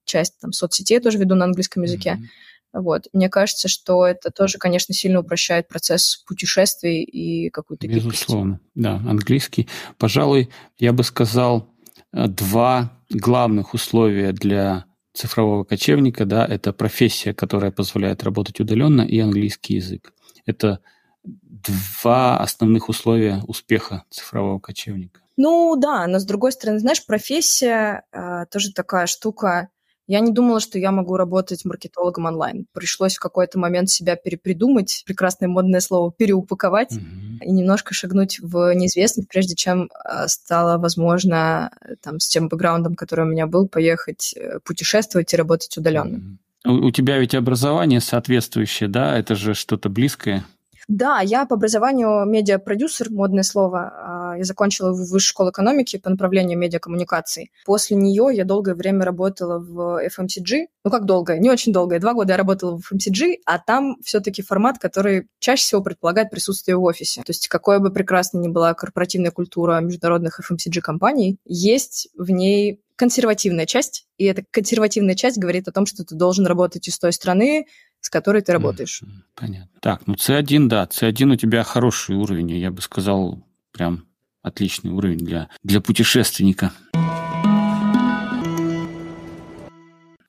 часть там, соцсетей я тоже веду на английском языке. Mm-hmm. Вот. Мне кажется, что это тоже, конечно, сильно упрощает процесс путешествий и какую-то Безусловно, гибкость. да. Английский, пожалуй, я бы сказал, э, два главных условия для цифрового кочевника, да, это профессия, которая позволяет работать удаленно, и английский язык. Это два основных условия успеха цифрового кочевника. Ну да, но с другой стороны, знаешь, профессия э, тоже такая штука. Я не думала, что я могу работать маркетологом онлайн. Пришлось в какой-то момент себя перепридумать, прекрасное модное слово, переупаковать mm-hmm. и немножко шагнуть в неизвестность, прежде чем э, стало возможно там, с тем бэкграундом, который у меня был, поехать э, путешествовать и работать удаленно. Mm-hmm. У, у тебя ведь образование соответствующее, да? Это же что-то близкое. Да, я по образованию медиапродюсер, модное слово. А, я закончила высшую школу экономики по направлению медиакоммуникаций. После нее я долгое время работала в FMCG. Ну, как долгое? Не очень долгое. Два года я работала в FMCG, а там все-таки формат, который чаще всего предполагает присутствие в офисе. То есть какой бы прекрасной ни была корпоративная культура международных FMCG-компаний, есть в ней консервативная часть, и эта консервативная часть говорит о том, что ты должен работать из той страны, с которой ты работаешь. Понятно. Так, ну C1, да, C1 у тебя хороший уровень, я бы сказал, прям отличный уровень для, для путешественника.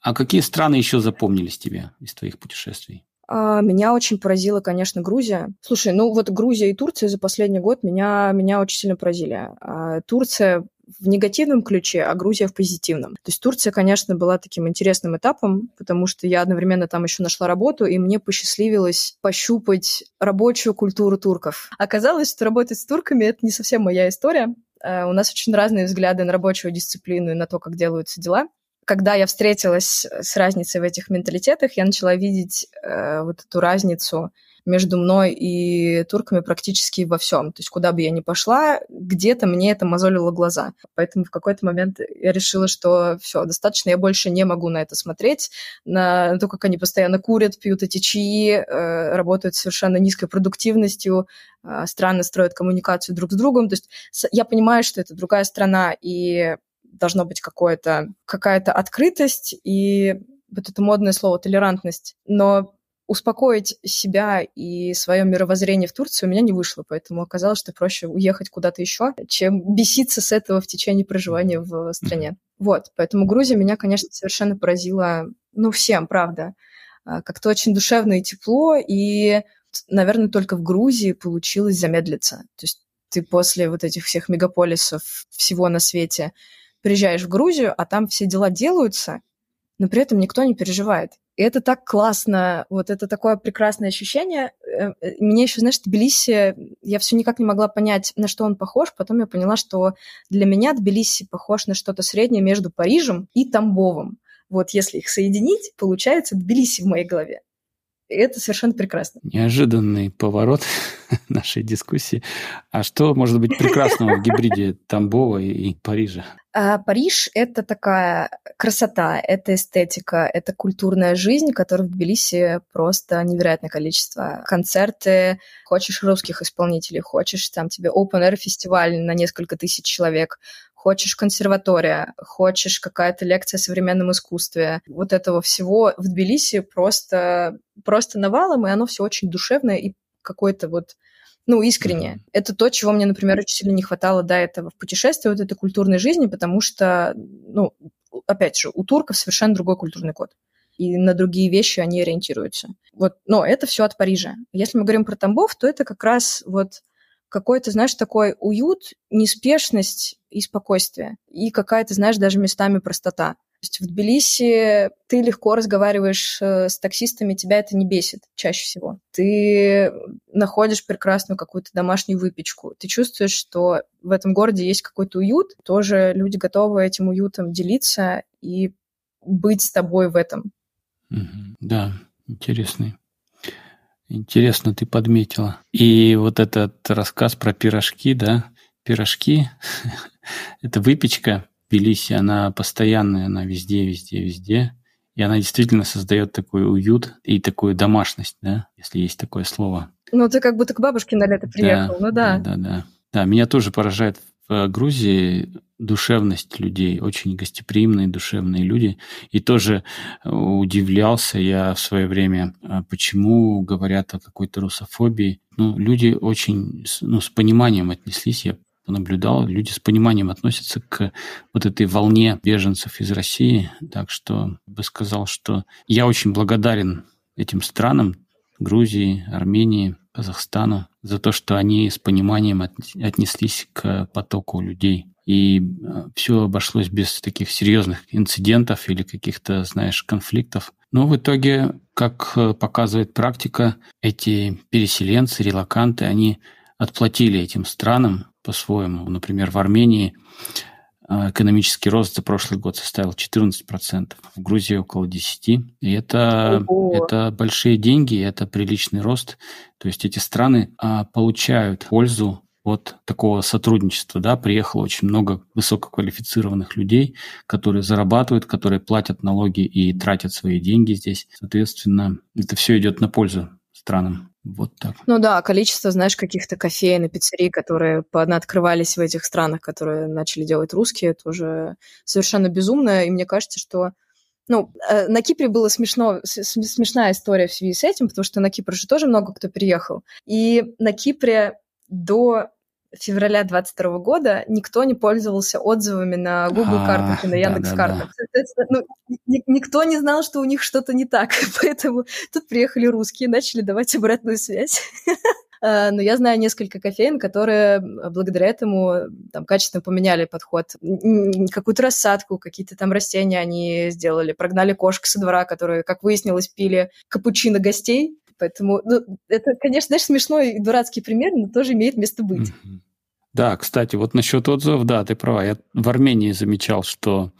А какие страны еще запомнились тебе из твоих путешествий? А, меня очень поразила, конечно, Грузия. Слушай, ну вот Грузия и Турция за последний год меня, меня очень сильно поразили. А, Турция в негативном ключе, а Грузия в позитивном. То есть Турция, конечно, была таким интересным этапом, потому что я одновременно там еще нашла работу, и мне посчастливилось пощупать рабочую культуру турков. Оказалось, что работать с турками — это не совсем моя история. Э, у нас очень разные взгляды на рабочую дисциплину и на то, как делаются дела когда я встретилась с разницей в этих менталитетах, я начала видеть э, вот эту разницу между мной и турками практически во всем. То есть куда бы я ни пошла, где-то мне это мозолило глаза. Поэтому в какой-то момент я решила, что все, достаточно, я больше не могу на это смотреть, на то, как они постоянно курят, пьют эти чаи, э, работают совершенно низкой продуктивностью, э, странно строят коммуникацию друг с другом. То есть я понимаю, что это другая страна, и должно быть какое-то, какая-то открытость и вот это модное слово толерантность. Но успокоить себя и свое мировоззрение в Турции у меня не вышло, поэтому оказалось, что проще уехать куда-то еще, чем беситься с этого в течение проживания в стране. Вот, поэтому Грузия меня, конечно, совершенно поразила, ну, всем, правда. А, как-то очень душевно и тепло, и, наверное, только в Грузии получилось замедлиться. То есть ты после вот этих всех мегаполисов всего на свете приезжаешь в Грузию, а там все дела делаются, но при этом никто не переживает. И это так классно, вот это такое прекрасное ощущение. Э, э, мне еще, знаешь, Тбилиси, я все никак не могла понять, на что он похож. Потом я поняла, что для меня Тбилиси похож на что-то среднее между Парижем и Тамбовом. Вот если их соединить, получается Тбилиси в моей голове. И это совершенно прекрасно. Неожиданный поворот нашей дискуссии. А что может быть прекрасного в гибриде Тамбова и Парижа? А Париж — это такая красота, это эстетика, это культурная жизнь, которой в Тбилиси просто невероятное количество. Концерты, хочешь русских исполнителей, хочешь там тебе open-air фестиваль на несколько тысяч человек, хочешь консерватория, хочешь какая-то лекция о современном искусстве. Вот этого всего в Тбилиси просто, просто навалом, и оно все очень душевное и какое-то вот ну, искренне. Это то, чего мне, например, очень сильно не хватало до этого в путешествии, вот этой культурной жизни, потому что, ну, опять же, у турков совершенно другой культурный код. И на другие вещи они ориентируются. Вот, но это все от Парижа. Если мы говорим про Тамбов, то это как раз вот какой-то, знаешь, такой уют, неспешность и спокойствие. И какая-то, знаешь, даже местами простота есть в Тбилиси ты легко разговариваешь э, с таксистами, тебя это не бесит чаще всего. Ты находишь прекрасную какую-то домашнюю выпечку. Ты чувствуешь, что в этом городе есть какой-то уют. Тоже люди готовы этим уютом делиться и быть с тобой в этом. Да, интересный. Интересно ты подметила. И вот этот рассказ про пирожки, да, пирожки, это выпечка, Тбилиси, она постоянная, она везде, везде, везде. И она действительно создает такой уют и такую домашность, да, если есть такое слово. Ну, ты как будто к бабушке на лето приехал, да, ну да. Да, да, да. Да, меня тоже поражает в Грузии душевность людей, очень гостеприимные, душевные люди. И тоже удивлялся я в свое время, а почему говорят о какой-то русофобии. Ну, люди очень ну, с пониманием отнеслись. Я понаблюдал, люди с пониманием относятся к вот этой волне беженцев из России. Так что бы сказал, что я очень благодарен этим странам, Грузии, Армении, Казахстану за то, что они с пониманием отнеслись к потоку людей. И э, все обошлось без таких серьезных инцидентов или каких-то, знаешь, конфликтов. Но в итоге, как э, показывает практика, эти переселенцы, релаканты, они отплатили этим странам по-своему. Например, в Армении а, экономический рост за прошлый год составил 14%, в Грузии около 10%. И это, это большие деньги, это приличный рост. То есть эти страны а, получают пользу от такого сотрудничества. Да? Приехало очень много высококвалифицированных людей, которые зарабатывают, которые платят налоги и тратят свои деньги здесь. Соответственно, это все идет на пользу странам. Вот так. Ну да, количество, знаешь, каких-то кофеин и пиццерий, которые открывались в этих странах, которые начали делать русские, тоже совершенно безумно. И мне кажется, что ну, э, на Кипре была смешно, смешная история в связи с этим, потому что на Кипр же тоже много кто приехал. И на Кипре до февраля 22 года никто не пользовался отзывами на Google а, картах и на Яндекс картах. Ну, никто не знал, что у них что-то не так, поэтому тут приехали русские, начали давать обратную связь. А, но я знаю несколько кофеин, которые благодаря этому там, качественно поменяли подход. Какую-то рассадку, какие-то там растения они сделали, прогнали кошек со двора, которые, как выяснилось, пили капучино гостей, Поэтому, ну, это, конечно, знаешь, смешной и дурацкий пример, но тоже имеет место быть. Да, кстати, вот насчет отзывов, да, ты права. Я в Армении замечал, что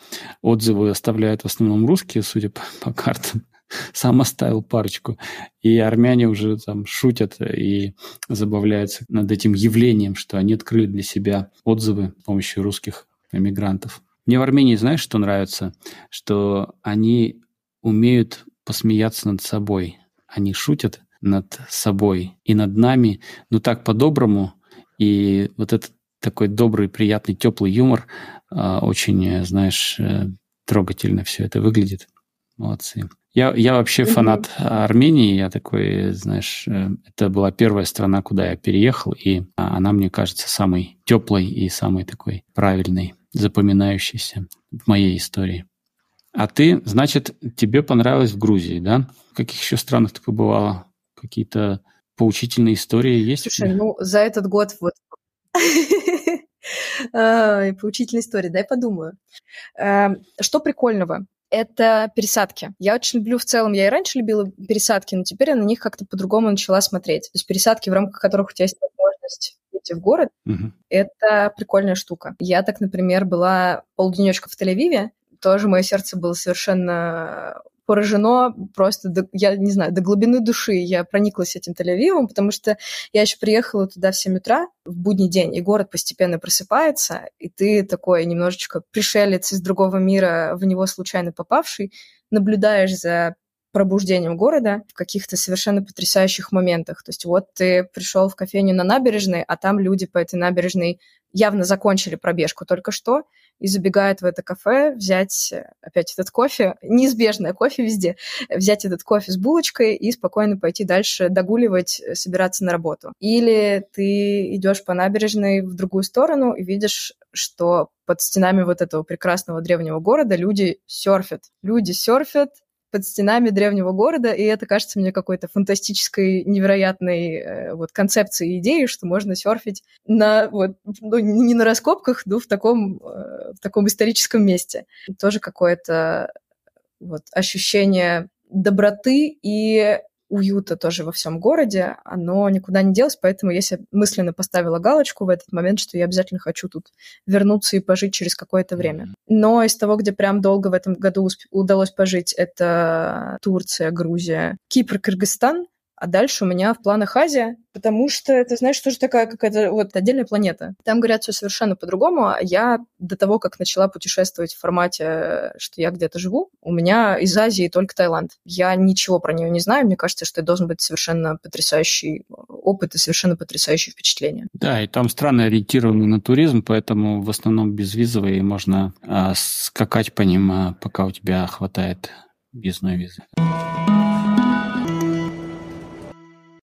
отзывы оставляют в основном русские, судя по, по картам. Сам оставил парочку. И армяне уже там шутят и забавляются над этим явлением, что они открыли для себя отзывы с помощью русских эмигрантов. Мне в Армении, знаешь, что нравится? Что они умеют посмеяться над собой они шутят над собой и над нами, но так по-доброму. И вот этот такой добрый, приятный, теплый юмор а, очень, знаешь, э, трогательно все это выглядит. Молодцы. Я, я вообще фанат Армении. Я такой, знаешь, э, это была первая страна, куда я переехал, и она, мне кажется, самой теплой и самой такой правильной, запоминающейся в моей истории. А ты, значит, тебе понравилось в Грузии, да? В каких еще странах ты побывала? Какие-то поучительные истории есть? Слушай, ну, за этот год вот... Поучительная история, дай подумаю. Эм, что прикольного? это пересадки. Я очень люблю в целом, я и раньше любила пересадки, но теперь я на них как-то по-другому начала смотреть. То есть пересадки, в рамках которых у тебя есть возможность идти в город, угу. это прикольная штука. Я так, например, была полденечка в Тель-Авиве, тоже мое сердце было совершенно поражено просто, до, я не знаю, до глубины души. Я прониклась этим Тель-Авивом, потому что я еще приехала туда в 7 утра в будний день, и город постепенно просыпается, и ты такой немножечко пришелец из другого мира, в него случайно попавший, наблюдаешь за пробуждением города в каких-то совершенно потрясающих моментах. То есть вот ты пришел в кофейню на набережной, а там люди по этой набережной явно закончили пробежку только что, и забегают в это кафе, взять э, опять этот кофе, неизбежное кофе везде, взять этот кофе с булочкой и спокойно пойти дальше догуливать, э, собираться на работу. Или ты идешь по набережной в другую сторону и видишь, что под стенами вот этого прекрасного древнего города люди серфят. Люди серфят, под стенами древнего города, и это кажется мне какой-то фантастической, невероятной э, вот концепцией идеей, что можно серфить на вот ну, не на раскопках, но в таком э, в таком историческом месте. Тоже какое-то вот ощущение доброты и уюта тоже во всем городе, оно никуда не делось, поэтому я себе мысленно поставила галочку в этот момент, что я обязательно хочу тут вернуться и пожить через какое-то время. Но из того, где прям долго в этом году удалось пожить, это Турция, Грузия, Кипр, Кыргызстан, а дальше у меня в планах Азия, потому что это, знаешь, тоже такая какая-то вот отдельная планета. Там говорят все совершенно по-другому. А я до того, как начала путешествовать в формате, что я где-то живу, у меня из Азии только Таиланд. Я ничего про нее не знаю. Мне кажется, что это должен быть совершенно потрясающий опыт и совершенно потрясающее впечатление. Да, и там страны ориентированы на туризм, поэтому в основном безвизовые можно а, скакать по ним, а, пока у тебя хватает визной визы.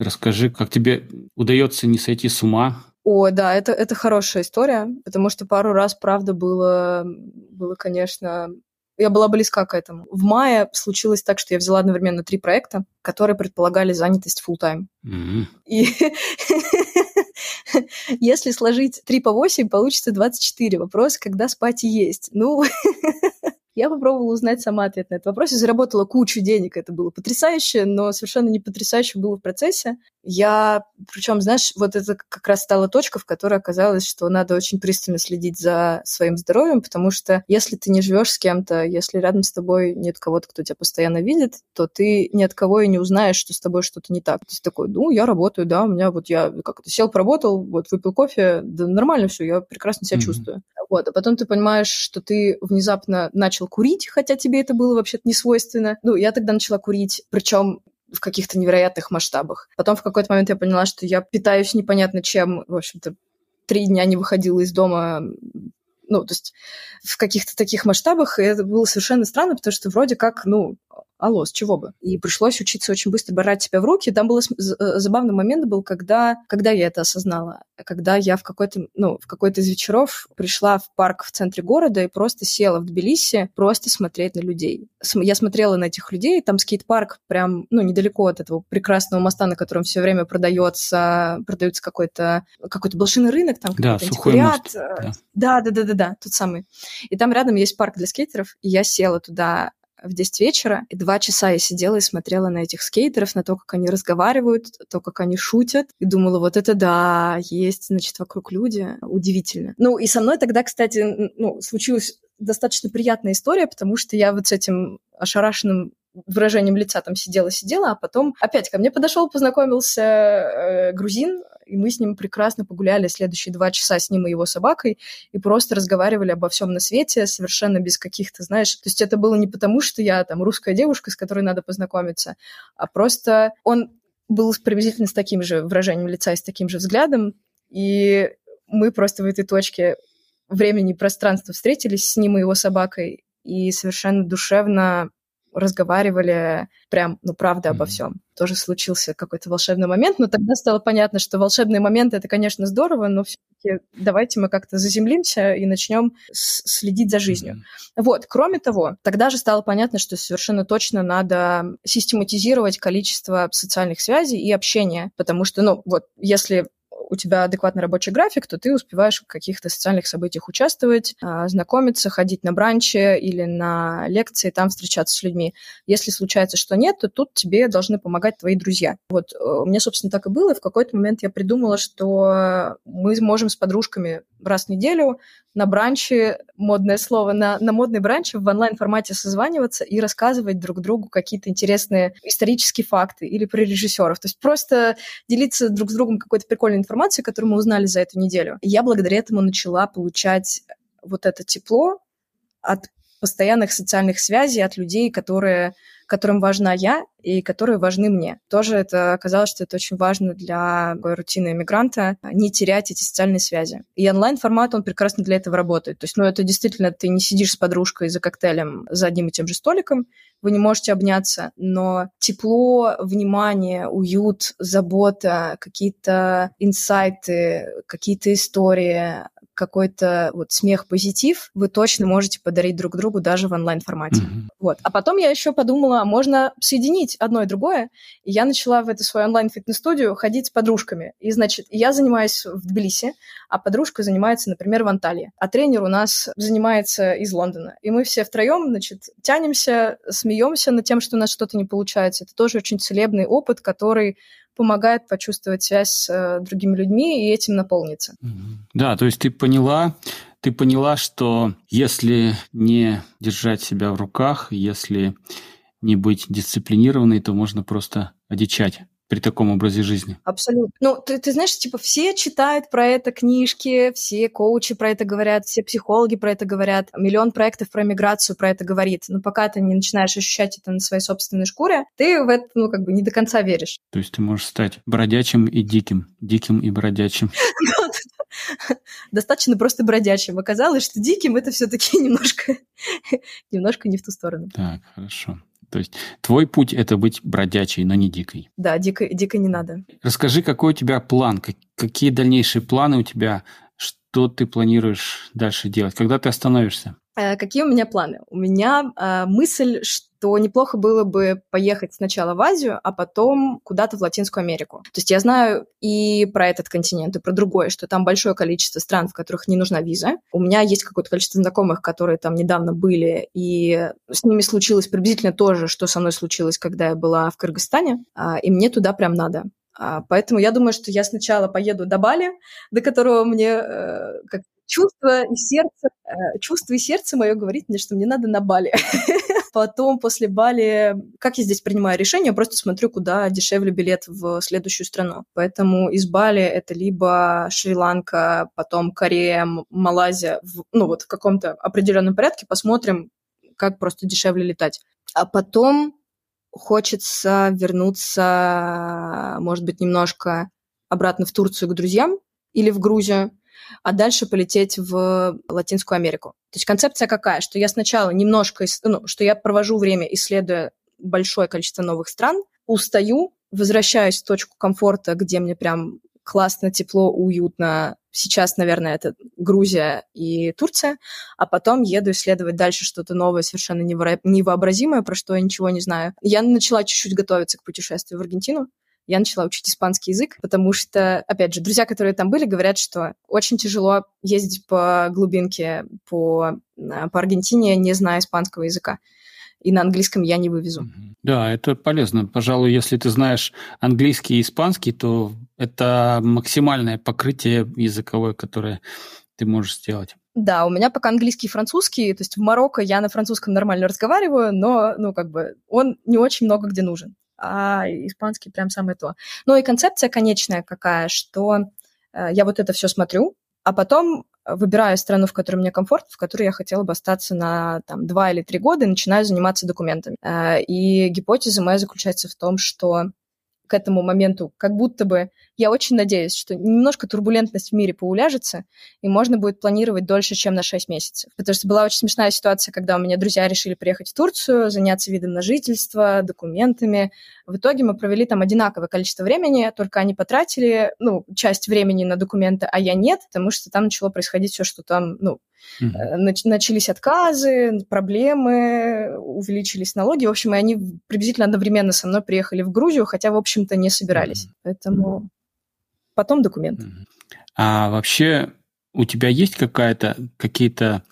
Расскажи, как тебе удается не сойти с ума? О, да, это, это хорошая история, потому что пару раз, правда, было, было, конечно, я была близка к этому. В мае случилось так, что я взяла одновременно три проекта, которые предполагали занятость full time. Mm-hmm. И если сложить 3 по 8, получится 24. Вопрос, когда спать и есть. Ну, Я попробовала узнать сама ответ на этот вопрос и заработала кучу денег. Это было потрясающе, но совершенно не потрясающе было в процессе. Я, причем, знаешь, вот это как раз стала точка, в которой оказалось, что надо очень пристально следить за своим здоровьем, потому что если ты не живешь с кем-то, если рядом с тобой нет кого-то, кто тебя постоянно видит, то ты ни от кого и не узнаешь, что с тобой что-то не так. Есть такой, ну, я работаю, да, у меня вот я как-то сел, поработал, вот выпил кофе, да нормально все, я прекрасно себя mm-hmm. чувствую. Вот, а потом ты понимаешь, что ты внезапно начал курить, хотя тебе это было вообще-то не свойственно. Ну, я тогда начала курить, причем в каких-то невероятных масштабах. Потом в какой-то момент я поняла, что я питаюсь непонятно чем, в общем-то, три дня не выходила из дома, ну, то есть в каких-то таких масштабах, это было совершенно странно, потому что вроде как, ну, алло, с чего бы? И пришлось учиться очень быстро брать себя в руки. Там был э, забавный момент был, когда, когда я это осознала. Когда я в какой-то, ну, в какой-то из вечеров пришла в парк в центре города и просто села в Тбилиси просто смотреть на людей. Я смотрела на этих людей, там скейт-парк прям, ну, недалеко от этого прекрасного моста, на котором все время продается, продается какой-то какой-то блошиный рынок, там да, какой-то сухой мост. Да. да, да, да, да, да, тот самый. И там рядом есть парк для скейтеров, и я села туда в 10 вечера, и два часа я сидела и смотрела на этих скейтеров, на то, как они разговаривают, то, как они шутят, и думала, вот это да, есть, значит, вокруг люди, удивительно. Ну, и со мной тогда, кстати, ну, случилась достаточно приятная история, потому что я вот с этим ошарашенным выражением лица там сидела-сидела, а потом опять ко мне подошел, познакомился э, грузин, и мы с ним прекрасно погуляли следующие два часа с ним и его собакой, и просто разговаривали обо всем на свете, совершенно без каких-то, знаешь, то есть это было не потому, что я там русская девушка, с которой надо познакомиться, а просто он был приблизительно с таким же выражением лица и с таким же взглядом, и мы просто в этой точке времени и пространства встретились с ним и его собакой, и совершенно душевно разговаривали прям, ну, правда обо всем. Тоже случился какой-то волшебный момент, но тогда стало понятно, что волшебные моменты это, конечно, здорово, но все-таки давайте мы как-то заземлимся и начнем следить за жизнью. Mm-hmm. Вот, кроме того, тогда же стало понятно, что совершенно точно надо систематизировать количество социальных связей и общения, потому что, ну, вот, если у тебя адекватный рабочий график, то ты успеваешь в каких-то социальных событиях участвовать, а, знакомиться, ходить на бранчи или на лекции, там встречаться с людьми. Если случается, что нет, то тут тебе должны помогать твои друзья. Вот э, у меня, собственно, так и было. И в какой-то момент я придумала, что мы можем с подружками раз в неделю на бранче, модное слово, на, на модной бранче в онлайн-формате созваниваться и рассказывать друг другу какие-то интересные исторические факты или про режиссеров. То есть просто делиться друг с другом какой-то прикольной информацией, которую мы узнали за эту неделю. Я благодаря этому начала получать вот это тепло от постоянных социальных связей, от людей, которые которым важна я и которые важны мне. Тоже это оказалось, что это очень важно для рутины иммигранта, не терять эти социальные связи. И онлайн-формат, он прекрасно для этого работает. То есть, ну, это действительно, ты не сидишь с подружкой за коктейлем за одним и тем же столиком, вы не можете обняться, но тепло, внимание, уют, забота, какие-то инсайты, какие-то истории, какой-то вот смех, позитив вы точно можете подарить друг другу даже в онлайн-формате. Mm-hmm. Вот. А потом я еще подумала, можно соединить одно и другое. И я начала в эту свою онлайн-фитнес-студию ходить с подружками. И, значит, я занимаюсь в Тбилиси, а подружка занимается, например, в Анталии. А тренер у нас занимается из Лондона. И мы все втроем, значит, тянемся, смеемся над тем, что у нас что-то не получается. Это тоже очень целебный опыт, который помогает почувствовать связь с э, другими людьми и этим наполниться. Да, то есть ты поняла, ты поняла, что если не держать себя в руках, если не быть дисциплинированной, то можно просто одичать при таком образе жизни. Абсолютно. Ну, ты, ты знаешь, типа, все читают про это книжки, все коучи про это говорят, все психологи про это говорят, миллион проектов про миграцию про это говорит. Но пока ты не начинаешь ощущать это на своей собственной шкуре, ты в это, ну, как бы не до конца веришь. То есть ты можешь стать бродячим и диким, диким и бродячим. Достаточно просто бродячим. Оказалось, что диким это все-таки немножко, немножко не в ту сторону. Так, хорошо. То есть твой путь – это быть бродячей, но не дикой. Да, дико, дико не надо. Расскажи, какой у тебя план, какие дальнейшие планы у тебя, что ты планируешь дальше делать, когда ты остановишься? Э, какие у меня планы? У меня э, мысль, что неплохо было бы поехать сначала в Азию, а потом куда-то в Латинскую Америку. То есть я знаю и про этот континент, и про другой, что там большое количество стран, в которых не нужна виза. У меня есть какое-то количество знакомых, которые там недавно были, и с ними случилось приблизительно то же, что со мной случилось, когда я была в Кыргызстане, а, и мне туда прям надо. А, поэтому я думаю, что я сначала поеду до Бали, до которого мне э, как чувство и сердце, э, чувство и сердце мое говорит мне, что мне надо на Бали. Потом после Бали, как я здесь принимаю решение, я просто смотрю, куда дешевле билет в следующую страну. Поэтому из Бали это либо Шри-Ланка, потом Корея, Малайзия, ну вот в каком-то определенном порядке посмотрим, как просто дешевле летать. А потом хочется вернуться, может быть, немножко обратно в Турцию к друзьям или в Грузию, а дальше полететь в Латинскую Америку. То есть концепция какая? Что я сначала немножко, ну, что я провожу время, исследуя большое количество новых стран, устаю, возвращаюсь в точку комфорта, где мне прям классно, тепло, уютно. Сейчас, наверное, это Грузия и Турция, а потом еду исследовать дальше что-то новое, совершенно невообразимое, про что я ничего не знаю. Я начала чуть-чуть готовиться к путешествию в Аргентину, я начала учить испанский язык, потому что, опять же, друзья, которые там были, говорят, что очень тяжело ездить по глубинке по, а, по Аргентине, не зная испанского языка и на английском я не вывезу. Да, это полезно. Пожалуй, если ты знаешь английский и испанский, то это максимальное покрытие языковое, которое ты можешь сделать. Да, у меня пока английский и французский, то есть в Марокко я на французском нормально разговариваю, но, ну, как бы, он не очень много где нужен а испанский прям самое то. Ну и концепция конечная какая, что э, я вот это все смотрю, а потом выбираю страну, в которой мне комфортно, в которой я хотела бы остаться на там, два или три года и начинаю заниматься документами. Э, и гипотеза моя заключается в том, что к этому моменту, как будто бы я очень надеюсь, что немножко турбулентность в мире поуляжется, и можно будет планировать дольше, чем на 6 месяцев. Потому что была очень смешная ситуация, когда у меня друзья решили приехать в Турцию, заняться видом на жительство, документами. В итоге мы провели там одинаковое количество времени, только они потратили, ну, часть времени на документы, а я нет, потому что там начало происходить все, что там, ну, Mm-hmm. Начались отказы, проблемы, увеличились налоги. В общем, и они приблизительно одновременно со мной приехали в Грузию, хотя, в общем-то, не собирались. Mm-hmm. Поэтому потом документ. А вообще у тебя есть какая-то, какие-то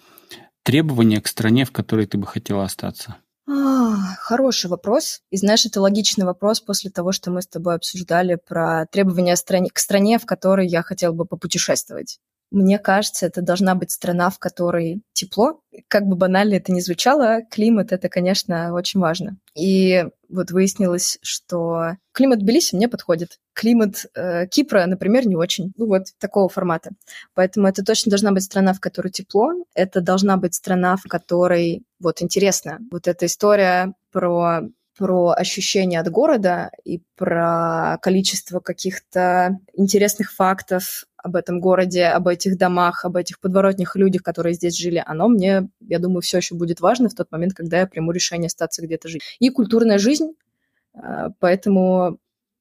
требования к стране, в которой ты бы хотела остаться? А, хороший вопрос. И знаешь, это логичный вопрос после того, что мы с тобой обсуждали про требования к стране, в которой я хотела бы попутешествовать. Мне кажется, это должна быть страна, в которой тепло. Как бы банально это ни звучало, климат — это, конечно, очень важно. И вот выяснилось, что климат Тбилиси мне подходит. Климат э, Кипра, например, не очень. Ну вот такого формата. Поэтому это точно должна быть страна, в которой тепло. Это должна быть страна, в которой, вот интересно, вот эта история про про ощущения от города и про количество каких-то интересных фактов об этом городе, об этих домах, об этих подворотнях людях, которые здесь жили, оно мне, я думаю, все еще будет важно в тот момент, когда я приму решение остаться где-то жить. И культурная жизнь, а, поэтому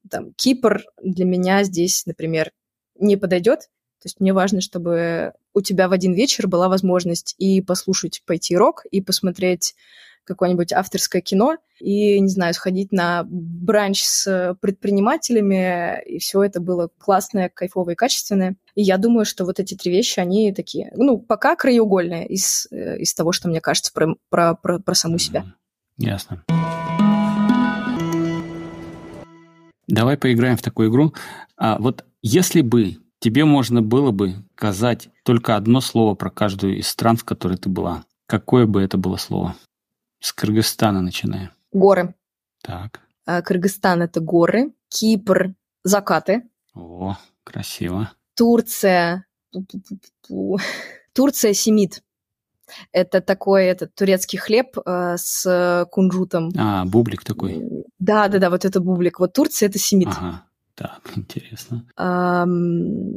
там, Кипр для меня здесь, например, не подойдет. То есть мне важно, чтобы у тебя в один вечер была возможность и послушать, пойти рок, и посмотреть какое-нибудь авторское кино и, не знаю, сходить на бранч с предпринимателями, и все это было классное, кайфовое и качественное. И я думаю, что вот эти три вещи, они такие, ну, пока краеугольные из, э, из того, что мне кажется про, про, про, про саму себя. Ясно. Давай поиграем в такую игру. А вот если бы тебе можно было бы сказать только одно слово про каждую из стран, в которой ты была, какое бы это было слово? С Кыргызстана начиная. Горы. Так. А, Кыргызстан – это горы. Кипр – закаты. О, красиво. Турция. Турция – семит. Это такой этот турецкий хлеб э, с кунжутом. А, бублик такой. Да, да, да, вот это бублик. Вот Турция это семит. Ага, так, интересно. Эм,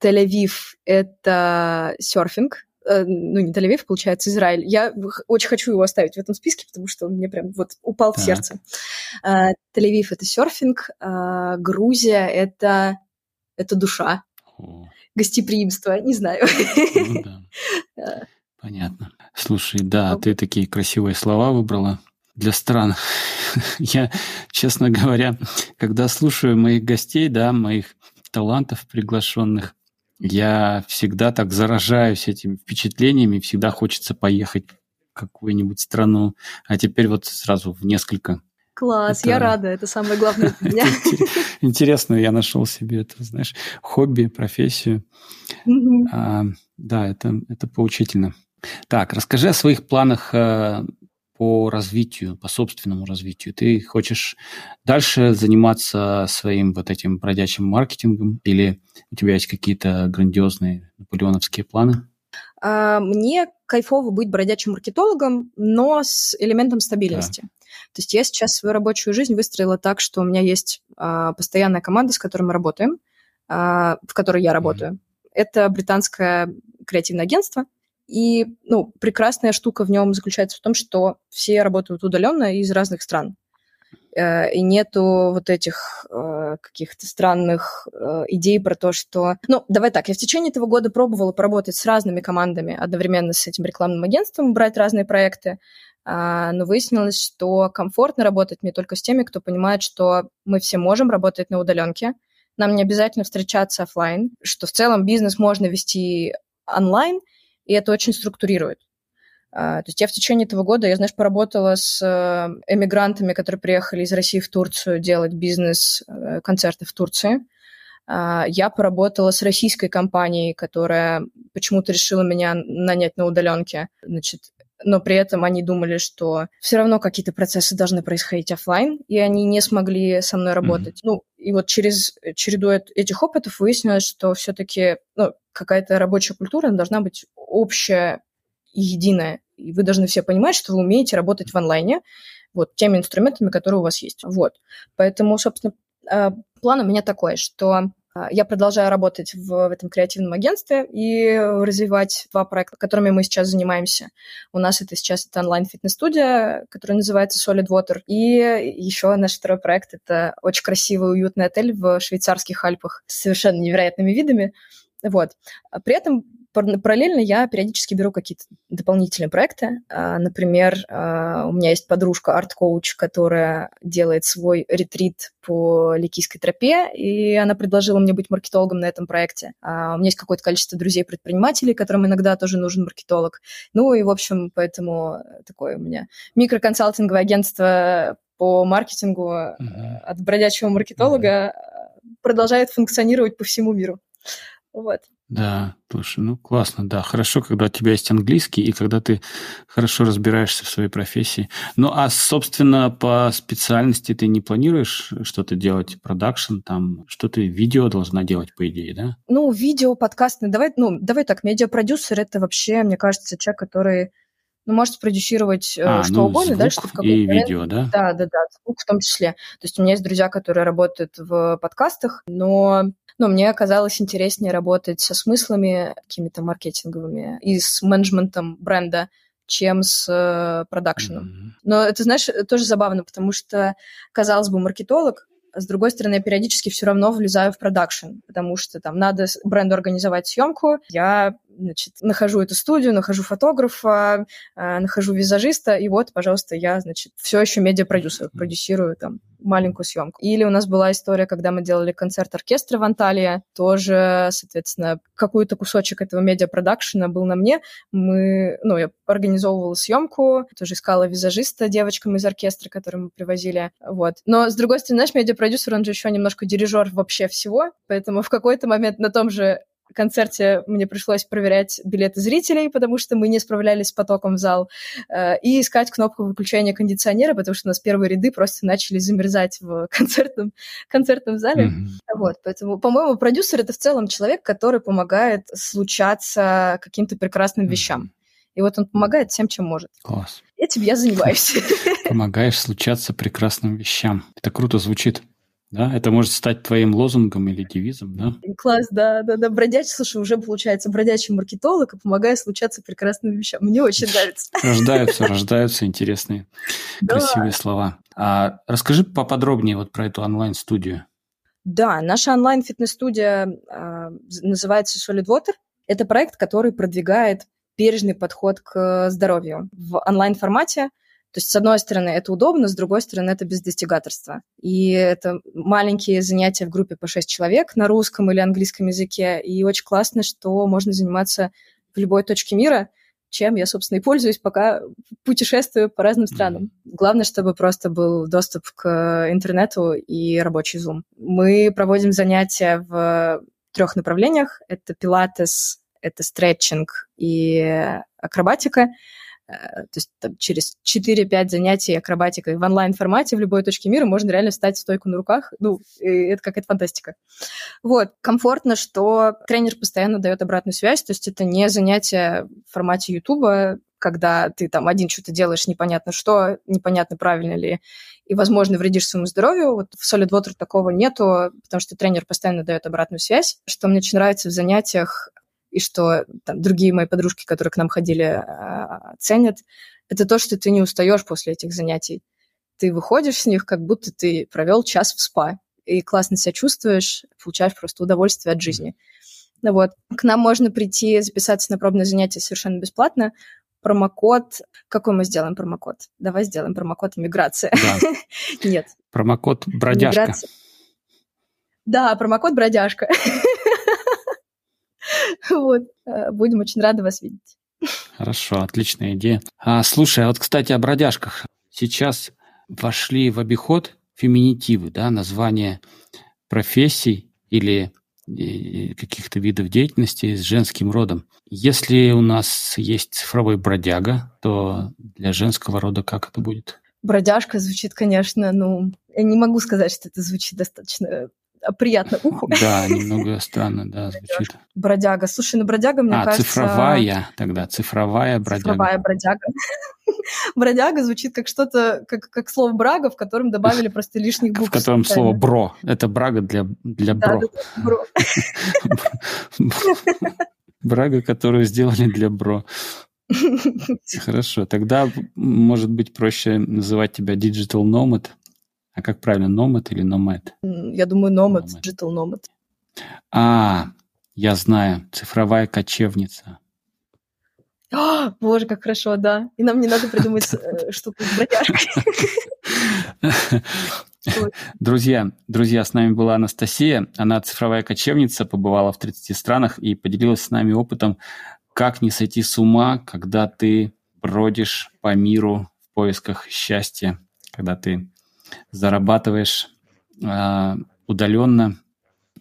Тель-Авив это серфинг. Э, ну, не Тель-Авив, получается, Израиль. Я очень хочу его оставить в этом списке, потому что он мне прям вот упал так. в сердце. Э, Тель-Авив — это серфинг, э, Грузия — это, это душа, О. гостеприимство, не знаю. Ну, да. Понятно. Слушай, да, ну, ты такие красивые слова выбрала для стран. Я, честно говоря, когда слушаю моих гостей, да, моих талантов приглашенных, я всегда так заражаюсь этими впечатлениями, всегда хочется поехать в какую-нибудь страну, а теперь вот сразу в несколько. Класс, это... я рада, это самое главное для меня. Интересно, я нашел себе это, знаешь, хобби, профессию. А, да, это, поучительно. Так, расскажи о своих планах э, по развитию, по собственному развитию? Ты хочешь дальше заниматься своим вот этим бродячим маркетингом или у тебя есть какие-то грандиозные наполеоновские планы? А, мне кайфово быть бродячим маркетологом, но с элементом стабильности. Да. То есть я сейчас свою рабочую жизнь выстроила так, что у меня есть а, постоянная команда, с которой мы работаем, а, в которой я работаю. Mm-hmm. Это британское креативное агентство, и ну, прекрасная штука в нем заключается в том, что все работают удаленно из разных стран. Э, и нету вот этих э, каких-то странных э, идей про то, что... Ну, давай так, я в течение этого года пробовала поработать с разными командами одновременно с этим рекламным агентством, брать разные проекты, а, но выяснилось, что комфортно работать мне только с теми, кто понимает, что мы все можем работать на удаленке, нам не обязательно встречаться офлайн, что в целом бизнес можно вести онлайн – и это очень структурирует. А, то есть я в течение этого года, я, знаешь, поработала с э, эмигрантами, которые приехали из России в Турцию делать бизнес-концерты э, в Турции. А, я поработала с российской компанией, которая почему-то решила меня нанять на удаленке. Значит, но при этом они думали, что все равно какие-то процессы должны происходить офлайн, и они не смогли со мной работать. Mm-hmm. Ну, и вот через череду этих опытов выяснилось, что все-таки ну, какая-то рабочая культура должна быть общая и единая. И вы должны все понимать, что вы умеете работать в онлайне вот теми инструментами, которые у вас есть. Вот. Поэтому, собственно, а, план у меня такой, что а, я продолжаю работать в, в этом креативном агентстве и развивать два проекта, которыми мы сейчас занимаемся. У нас это сейчас это онлайн-фитнес-студия, которая называется Solid Water. И еще наш второй проект — это очень красивый, уютный отель в швейцарских Альпах с совершенно невероятными видами. Вот. При этом Параллельно я периодически беру какие-то дополнительные проекты. А, например, а, у меня есть подружка, арт-коуч, которая делает свой ретрит по Ликийской тропе, и она предложила мне быть маркетологом на этом проекте. А, у меня есть какое-то количество друзей-предпринимателей, которым иногда тоже нужен маркетолог. Ну и, в общем, поэтому такое у меня микроконсалтинговое агентство по маркетингу uh-huh. от бродячего маркетолога uh-huh. продолжает функционировать по всему миру. Вот. Да, слушай, ну классно, да, хорошо, когда у тебя есть английский и когда ты хорошо разбираешься в своей профессии. Ну, а, собственно, по специальности ты не планируешь что-то делать, продакшн, там, что ты видео должна делать, по идее, да? Ну, видео, подкасты, давай, ну, давай так, медиапродюсер – это вообще, мне кажется, человек, который ну, может спродюсировать э, а, что ну, угодно, да, что в какой-то и момент... видео, да? Да, да, да, звук в том числе. То есть у меня есть друзья, которые работают в подкастах, но но мне оказалось интереснее работать со смыслами какими-то маркетинговыми и с менеджментом бренда, чем с э, продакшеном. Mm-hmm. Но это, знаешь, тоже забавно, потому что, казалось бы, маркетолог, а с другой стороны, я периодически все равно влезаю в продакшн, потому что там надо бренду организовать съемку. Я значит, нахожу эту студию, нахожу фотографа, э, нахожу визажиста, и вот, пожалуйста, я, значит, все еще медиапродюсер, продюсирую там маленькую съемку. Или у нас была история, когда мы делали концерт оркестра в Анталии, тоже, соответственно, какой-то кусочек этого медиапродакшена был на мне. Мы, ну, я организовывала съемку, тоже искала визажиста девочкам из оркестра, которые мы привозили, вот. Но, с другой стороны, наш медиапродюсер, он же еще немножко дирижер вообще всего, поэтому в какой-то момент на том же концерте мне пришлось проверять билеты зрителей, потому что мы не справлялись с потоком в зал, э, и искать кнопку выключения кондиционера, потому что у нас первые ряды просто начали замерзать в концертном, концертном зале. Mm-hmm. Вот, поэтому, по-моему, продюсер — это в целом человек, который помогает случаться каким-то прекрасным вещам. И вот он помогает всем, чем может. Класс. Этим я занимаюсь. Помогаешь случаться прекрасным вещам. Это круто звучит. Да, это может стать твоим лозунгом или девизом, да? Класс, да, да, да. Бродячий, слушай, уже получается бродячий маркетолог и помогая случаться прекрасным вещам. Мне очень нравится. Рождаются, рождаются интересные, красивые слова. А расскажи поподробнее вот про эту онлайн-студию. Да, наша онлайн-фитнес-студия а, называется Solid Water. Это проект, который продвигает бережный подход к здоровью в онлайн-формате. То есть, с одной стороны, это удобно, с другой стороны, это без достигаторства. И это маленькие занятия в группе по 6 человек на русском или английском языке. И очень классно, что можно заниматься в любой точке мира, чем я, собственно, и пользуюсь, пока путешествую по разным странам. Главное, чтобы просто был доступ к интернету и рабочий Zoom. Мы проводим занятия в трех направлениях. Это пилатес, это стретчинг и акробатика. Э, то есть там, через 4-5 занятий акробатикой в онлайн-формате в любой точке мира можно реально встать в стойку на руках. Ну, это какая-то фантастика. Вот. Комфортно, что тренер постоянно дает обратную связь, то есть это не занятие в формате Ютуба, когда ты там один что-то делаешь непонятно что, непонятно правильно ли, и, возможно, вредишь своему здоровью. Вот в SolidWater такого нету, потому что тренер постоянно дает обратную связь. Что мне очень нравится в занятиях, и что там, другие мои подружки, которые к нам ходили, а, ценят, это то, что ты не устаешь после этих занятий. Ты выходишь с них, как будто ты провел час в спа, и классно себя чувствуешь, получаешь просто удовольствие от жизни. Ну вот. К нам можно прийти, записаться на пробное занятие совершенно бесплатно. Промокод... Какой мы сделаем промокод? Давай сделаем промокод «Миграция». Нет. Промокод «Бродяжка». Да, промокод «Бродяжка». Вот. Э, будем очень рады вас видеть. Хорошо, отличная идея. А, слушай, а вот, кстати, о бродяжках. Сейчас вошли в обиход феминитивы, да, название профессий или э, каких-то видов деятельности с женским родом. Если у нас есть цифровой бродяга, то для женского рода как это будет? Бродяжка звучит, конечно, ну, я не могу сказать, что это звучит достаточно приятно уху. Да, немного странно, да, звучит. Бродяга. Слушай, ну бродяга, мне а, кажется... цифровая тогда, цифровая бродяга. Цифровая бродяга. Бродяга звучит как что-то, как, как слово брага, в котором добавили просто лишних букв. В котором слово бро. Это брага для, для бро. Брага, которую сделали для бро. Хорошо, тогда, может быть, проще называть тебя Digital Nomad. А как правильно, Nomad или Nomad? Я думаю, Nomad, nomad. Digital Nomad. А, я знаю, цифровая кочевница. О, боже, как хорошо, да. И нам не надо придумать э, штуку с бродяжкой. Друзья, друзья, с нами была Анастасия. Она цифровая кочевница, побывала в 30 странах и поделилась с нами опытом, как не сойти с ума, когда ты бродишь по миру в поисках счастья, когда ты зарабатываешь э, удаленно,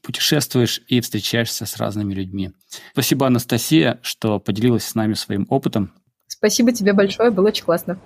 путешествуешь и встречаешься с разными людьми. Спасибо, Анастасия, что поделилась с нами своим опытом. Спасибо тебе большое, было очень классно.